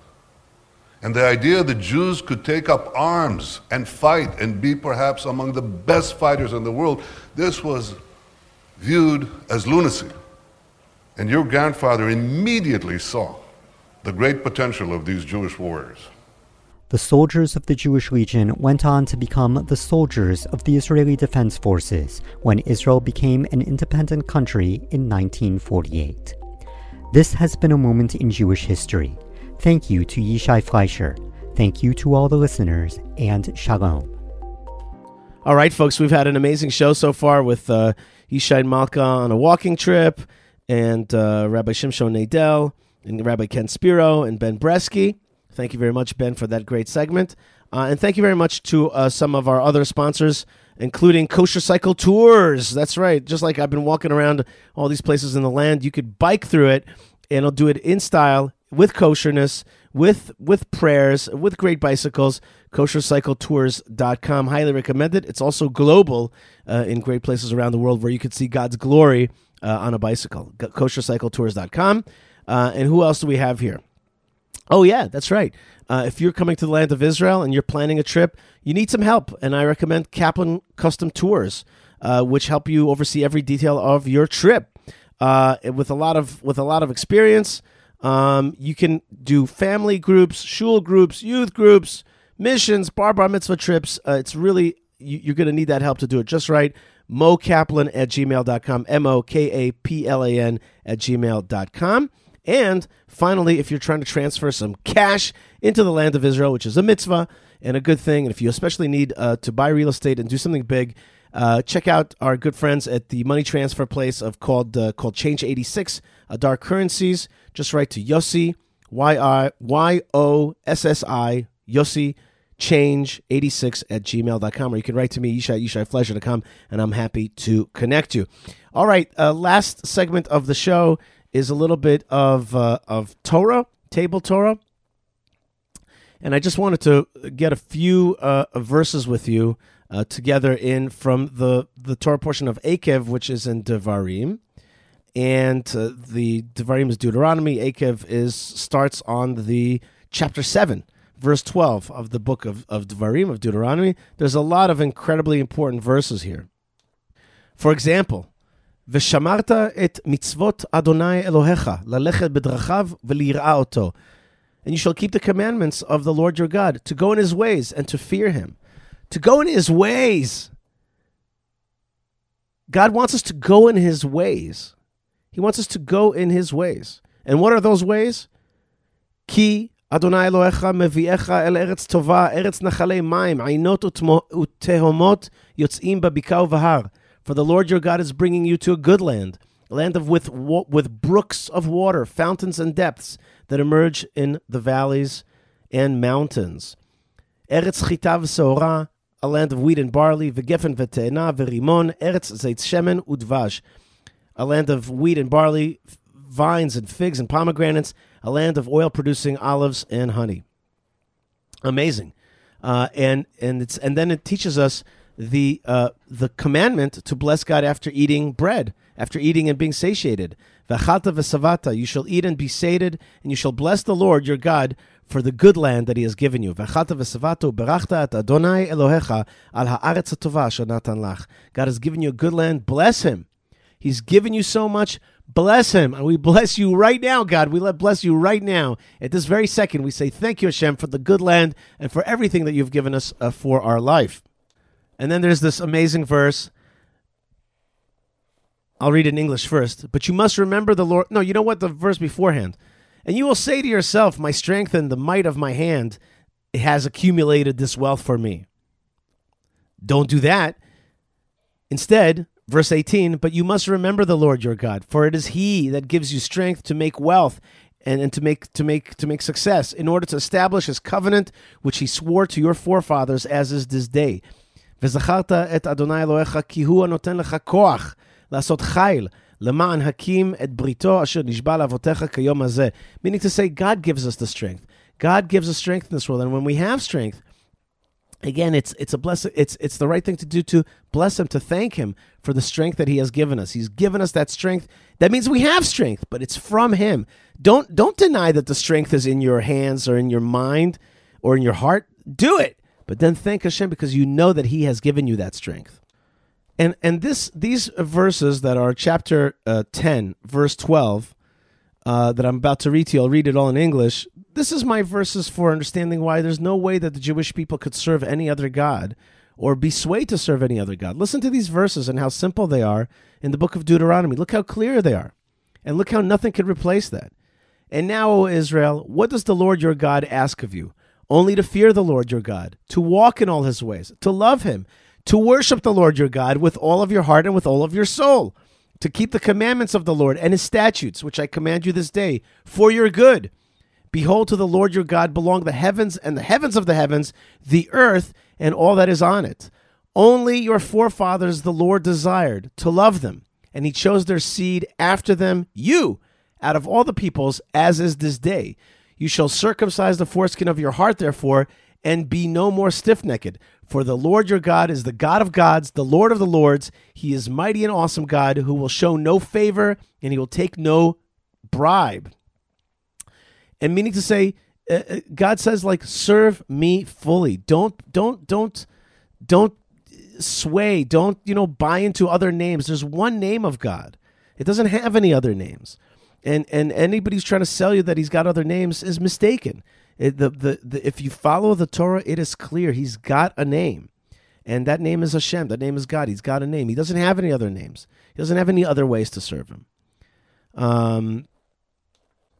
And the idea that Jews could take up arms and fight and be perhaps among the best fighters in the world, this was viewed as lunacy. And your grandfather immediately saw the great potential of these Jewish warriors. The soldiers of the Jewish Legion went on to become the soldiers of the Israeli Defense Forces when Israel became an independent country in 1948. This has been a moment in Jewish history. Thank you to Yishai Fleisher. Thank you to all the listeners, and shalom. All right, folks, we've had an amazing show so far with uh, Yishai Malka on a walking trip, and uh, Rabbi Shimshon Nadel, and Rabbi Ken Spiro, and Ben Bresky. Thank you very much, Ben, for that great segment. Uh, and thank you very much to uh, some of our other sponsors, including Kosher Cycle Tours. That's right. Just like I've been walking around all these places in the land, you could bike through it, and I'll do it in style, with kosherness, with with prayers, with great bicycles. KosherCycletours.com. Highly recommend it. It's also global uh, in great places around the world where you could see God's glory uh, on a bicycle. KosherCycletours.com. Uh, and who else do we have here? Oh, yeah, that's right. Uh, if you're coming to the land of Israel and you're planning a trip, you need some help. And I recommend Kaplan Custom Tours, uh, which help you oversee every detail of your trip. Uh, with a lot of with a lot of experience, um, you can do family groups, shul groups, youth groups, missions, bar bar mitzvah trips. Uh, it's really you, you're going to need that help to do it just right. mokaplan at gmail.com, M O K A P L A N at gmail.com. And finally, if you're trying to transfer some cash into the land of Israel, which is a mitzvah and a good thing, and if you especially need uh, to buy real estate and do something big, uh, check out our good friends at the money transfer place of called uh, called Change 86 Dark Currencies. Just write to Yossi Y I Y O S S I Yossi change86 at gmail.com or you can write to me yishai yishaifleisher.com and i'm happy to connect you. All right uh, last segment of the show is a little bit of uh, of torah table torah. And i just wanted to get a few uh, verses with you uh, together in from the the torah portion of Eikev which is in devarim and uh, the devarim is deuteronomy Eikev is starts on the chapter 7 verse 12 of the book of, of Devarim, of Deuteronomy, there's a lot of incredibly important verses here. For example, Veshamarta et mitzvot Adonai Elohecha, lalechet bedrachav oto. And you shall keep the commandments of the Lord your God, to go in his ways and to fear him to go in his ways. God wants us to go in his ways. He wants us to go in his ways. And what are those ways? Ki Adonai Elohecha mevi'echa el eretz tova, eretz nachalei maim, utehomot yotzim. For the Lord your God is bringing you to a good land, a land of with, with brooks of water, fountains and depths that emerge in the valleys and mountains. Eretz a land of wheat and barley, v'gefen v'te'ena v'rimon, eretz zeit shemen udvash, a land of wheat and barley, vines and figs and pomegranates, a land of oil producing olives and honey. Amazing. Uh, and and it's and then it teaches us the uh, the commandment to bless God after eating bread, after eating and being satiated. V'chalta v'savata, you shall eat and be sated, and you shall bless the Lord your God for the good land that He has given you. God has given you a good land. Bless Him. He's given you so much. Bless him. And we bless you right now, God. We let bless you right now. At this very second, we say thank you, Hashem, for the good land and for everything that you've given us uh, for our life. And then there's this amazing verse. I'll read in English first. But you must remember the Lord. No, you know what? The verse beforehand. And you will say to yourself, My strength and the might of my hand has accumulated this wealth for me. Don't do that. Instead, Verse 18, but you must remember the Lord your God, for it is he that gives you strength to make wealth and, and to make to make to make success in order to establish his covenant which he swore to your forefathers as is this day. וזכרת את אדוני אלוהיך כי הוא הנותן לך כוח לעשות חיל למען הקים את בריתו אשר נשבע לאבותיך כיום הזה. Meaning to say, God gives us the strength. God gives us strength in this world. And when we have strength, again it's it's a blessing it's it's the right thing to do to bless him to thank him for the strength that he has given us he's given us that strength that means we have strength but it's from him don't don't deny that the strength is in your hands or in your mind or in your heart do it but then thank Hashem because you know that he has given you that strength and and this these verses that are chapter uh, 10 verse 12 uh, that I'm about to read to you, I'll read it all in English. This is my verses for understanding why there's no way that the Jewish people could serve any other God or be swayed to serve any other God. Listen to these verses and how simple they are in the book of Deuteronomy. Look how clear they are. And look how nothing could replace that. And now, O Israel, what does the Lord your God ask of you? Only to fear the Lord your God, to walk in all his ways, to love him, to worship the Lord your God with all of your heart and with all of your soul to keep the commandments of the Lord and his statutes, which I command you this day, for your good. Behold, to the Lord your God belong the heavens and the heavens of the heavens, the earth and all that is on it. Only your forefathers the Lord desired to love them, and he chose their seed after them, you, out of all the peoples, as is this day. You shall circumcise the foreskin of your heart, therefore, and be no more stiff necked. For the Lord your God is the God of gods, the Lord of the lords. He is mighty and awesome God who will show no favor and he will take no bribe. And meaning to say, uh, uh, God says, like, serve me fully. Don't, don't, don't, don't sway. Don't, you know, buy into other names. There's one name of God. It doesn't have any other names. And and anybody who's trying to sell you that he's got other names is mistaken. It, the, the, the, if you follow the Torah, it is clear he's got a name. And that name is Hashem. That name is God. He's got a name. He doesn't have any other names. He doesn't have any other ways to serve him. Um,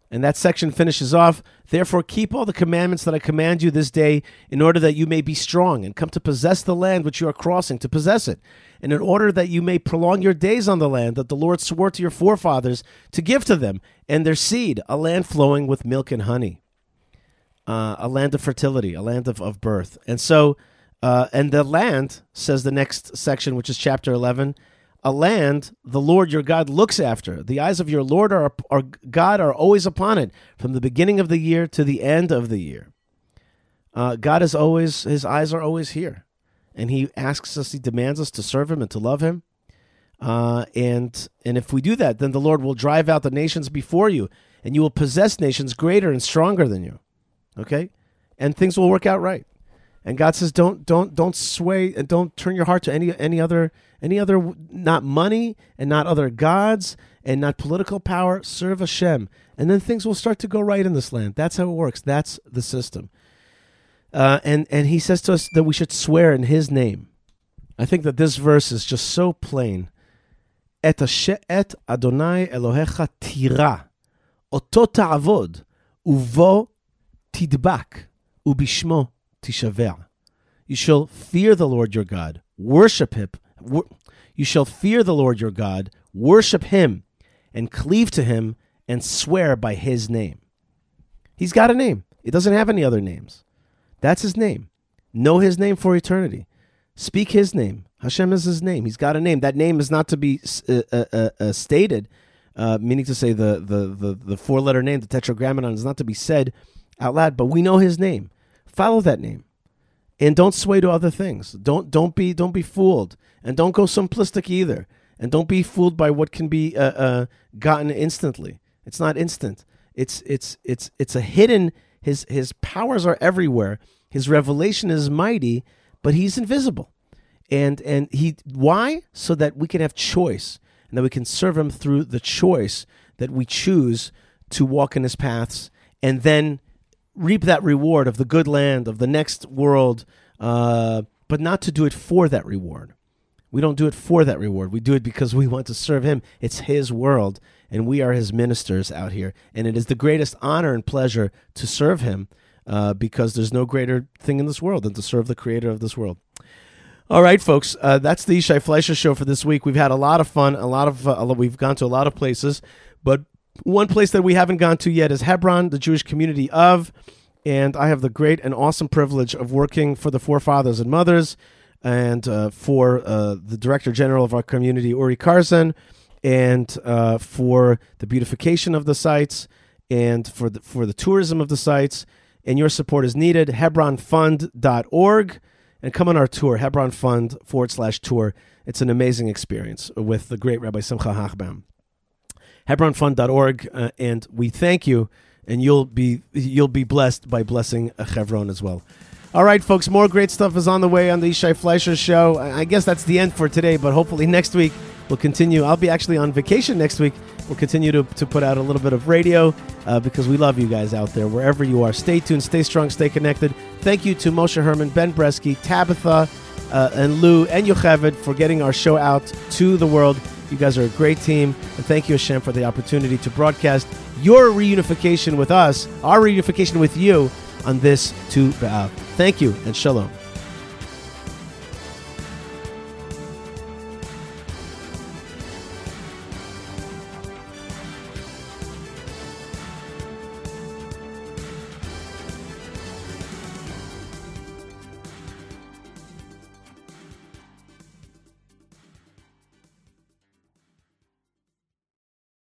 and that section finishes off, therefore keep all the commandments that I command you this day in order that you may be strong and come to possess the land which you are crossing to possess it, and in order that you may prolong your days on the land that the Lord swore to your forefathers to give to them and their seed, a land flowing with milk and honey, uh, a land of fertility, a land of, of birth. And so, uh, and the land, says the next section, which is chapter 11, a land the Lord your God looks after. The eyes of your Lord are, are God are always upon it, from the beginning of the year to the end of the year. Uh, God is always his eyes are always here, and He asks us, He demands us to serve Him and to love Him. Uh, and and if we do that, then the Lord will drive out the nations before you, and you will possess nations greater and stronger than you. Okay, and things will work out right. And God says, don't don't don't sway and don't turn your heart to any any other any other not money and not other gods and not political power. Serve Hashem, and then things will start to go right in this land. That's how it works. That's the system. Uh, and and He says to us that we should swear in His name. I think that this verse is just so plain. Et, et Adonai Elohecha tira, oto ta'avod, uvo tidbak, ubishmo tishaver. You shall fear the Lord your God, worship him. You shall fear the Lord your God, worship him, and cleave to him, and swear by his name. He's got a name. It doesn't have any other names. That's his name. Know his name for eternity. Speak his name. Hashem is his name. He's got a name. That name is not to be uh, uh, uh, uh, stated, uh, meaning to say the, the, the, the four letter name, the tetragrammaton, is not to be said out loud, but we know his name. Follow that name. And don't sway to other things. Don't don't be don't be fooled, and don't go simplistic either. And don't be fooled by what can be uh, uh, gotten instantly. It's not instant. It's it's it's it's a hidden. His his powers are everywhere. His revelation is mighty, but he's invisible. And and he why? So that we can have choice and that we can serve him through the choice that we choose to walk in his paths and then reap that reward of the good land of the next world, uh, but not to do it for that reward. We don't do it for that reward. We do it because we want to serve Him. It's His world, and we are His ministers out here. And it is the greatest honor and pleasure to serve Him uh, because there's no greater thing in this world than to serve the Creator of this world. All right, folks, uh, that's the Yishai Fleisher show for this week. We've had a lot of fun. A lot of uh, we've gone to a lot of places, but one place that we haven't gone to yet is Hebron, the Jewish community of, and I have the great and awesome privilege of working for the forefathers and mothers, and uh, for uh, the director general of our community, Uri Karzen, and uh, for the beautification of the sites, and for the, for the tourism of the sites. And your support is needed. HebronFund.org, and come on our tour, Hebron Fund forward slash tour. It's an amazing experience with the great Rabbi Simcha Hochbaum. HebronFund.org, uh, and we thank you, and you'll be you'll be blessed by blessing a Hebron as well. All right, folks, more great stuff is on the way on the Yishai Fleisher show. I I guess that's the end for today, but hopefully next week we'll continue. I'll be actually on vacation next week. We'll continue to, to put out a little bit of radio uh, because we love you guys out there, wherever you are. Stay tuned, stay strong, stay connected. Thank you to Moshe Herman, Ben Bresky, Tabitha, uh, and Lou, and Yocheved for getting our show out to the world. You guys are a great team, and thank you, Hashem, for the opportunity to broadcast your reunification with us, our reunification with you on this Tu B'Av. Thank you, and shalom.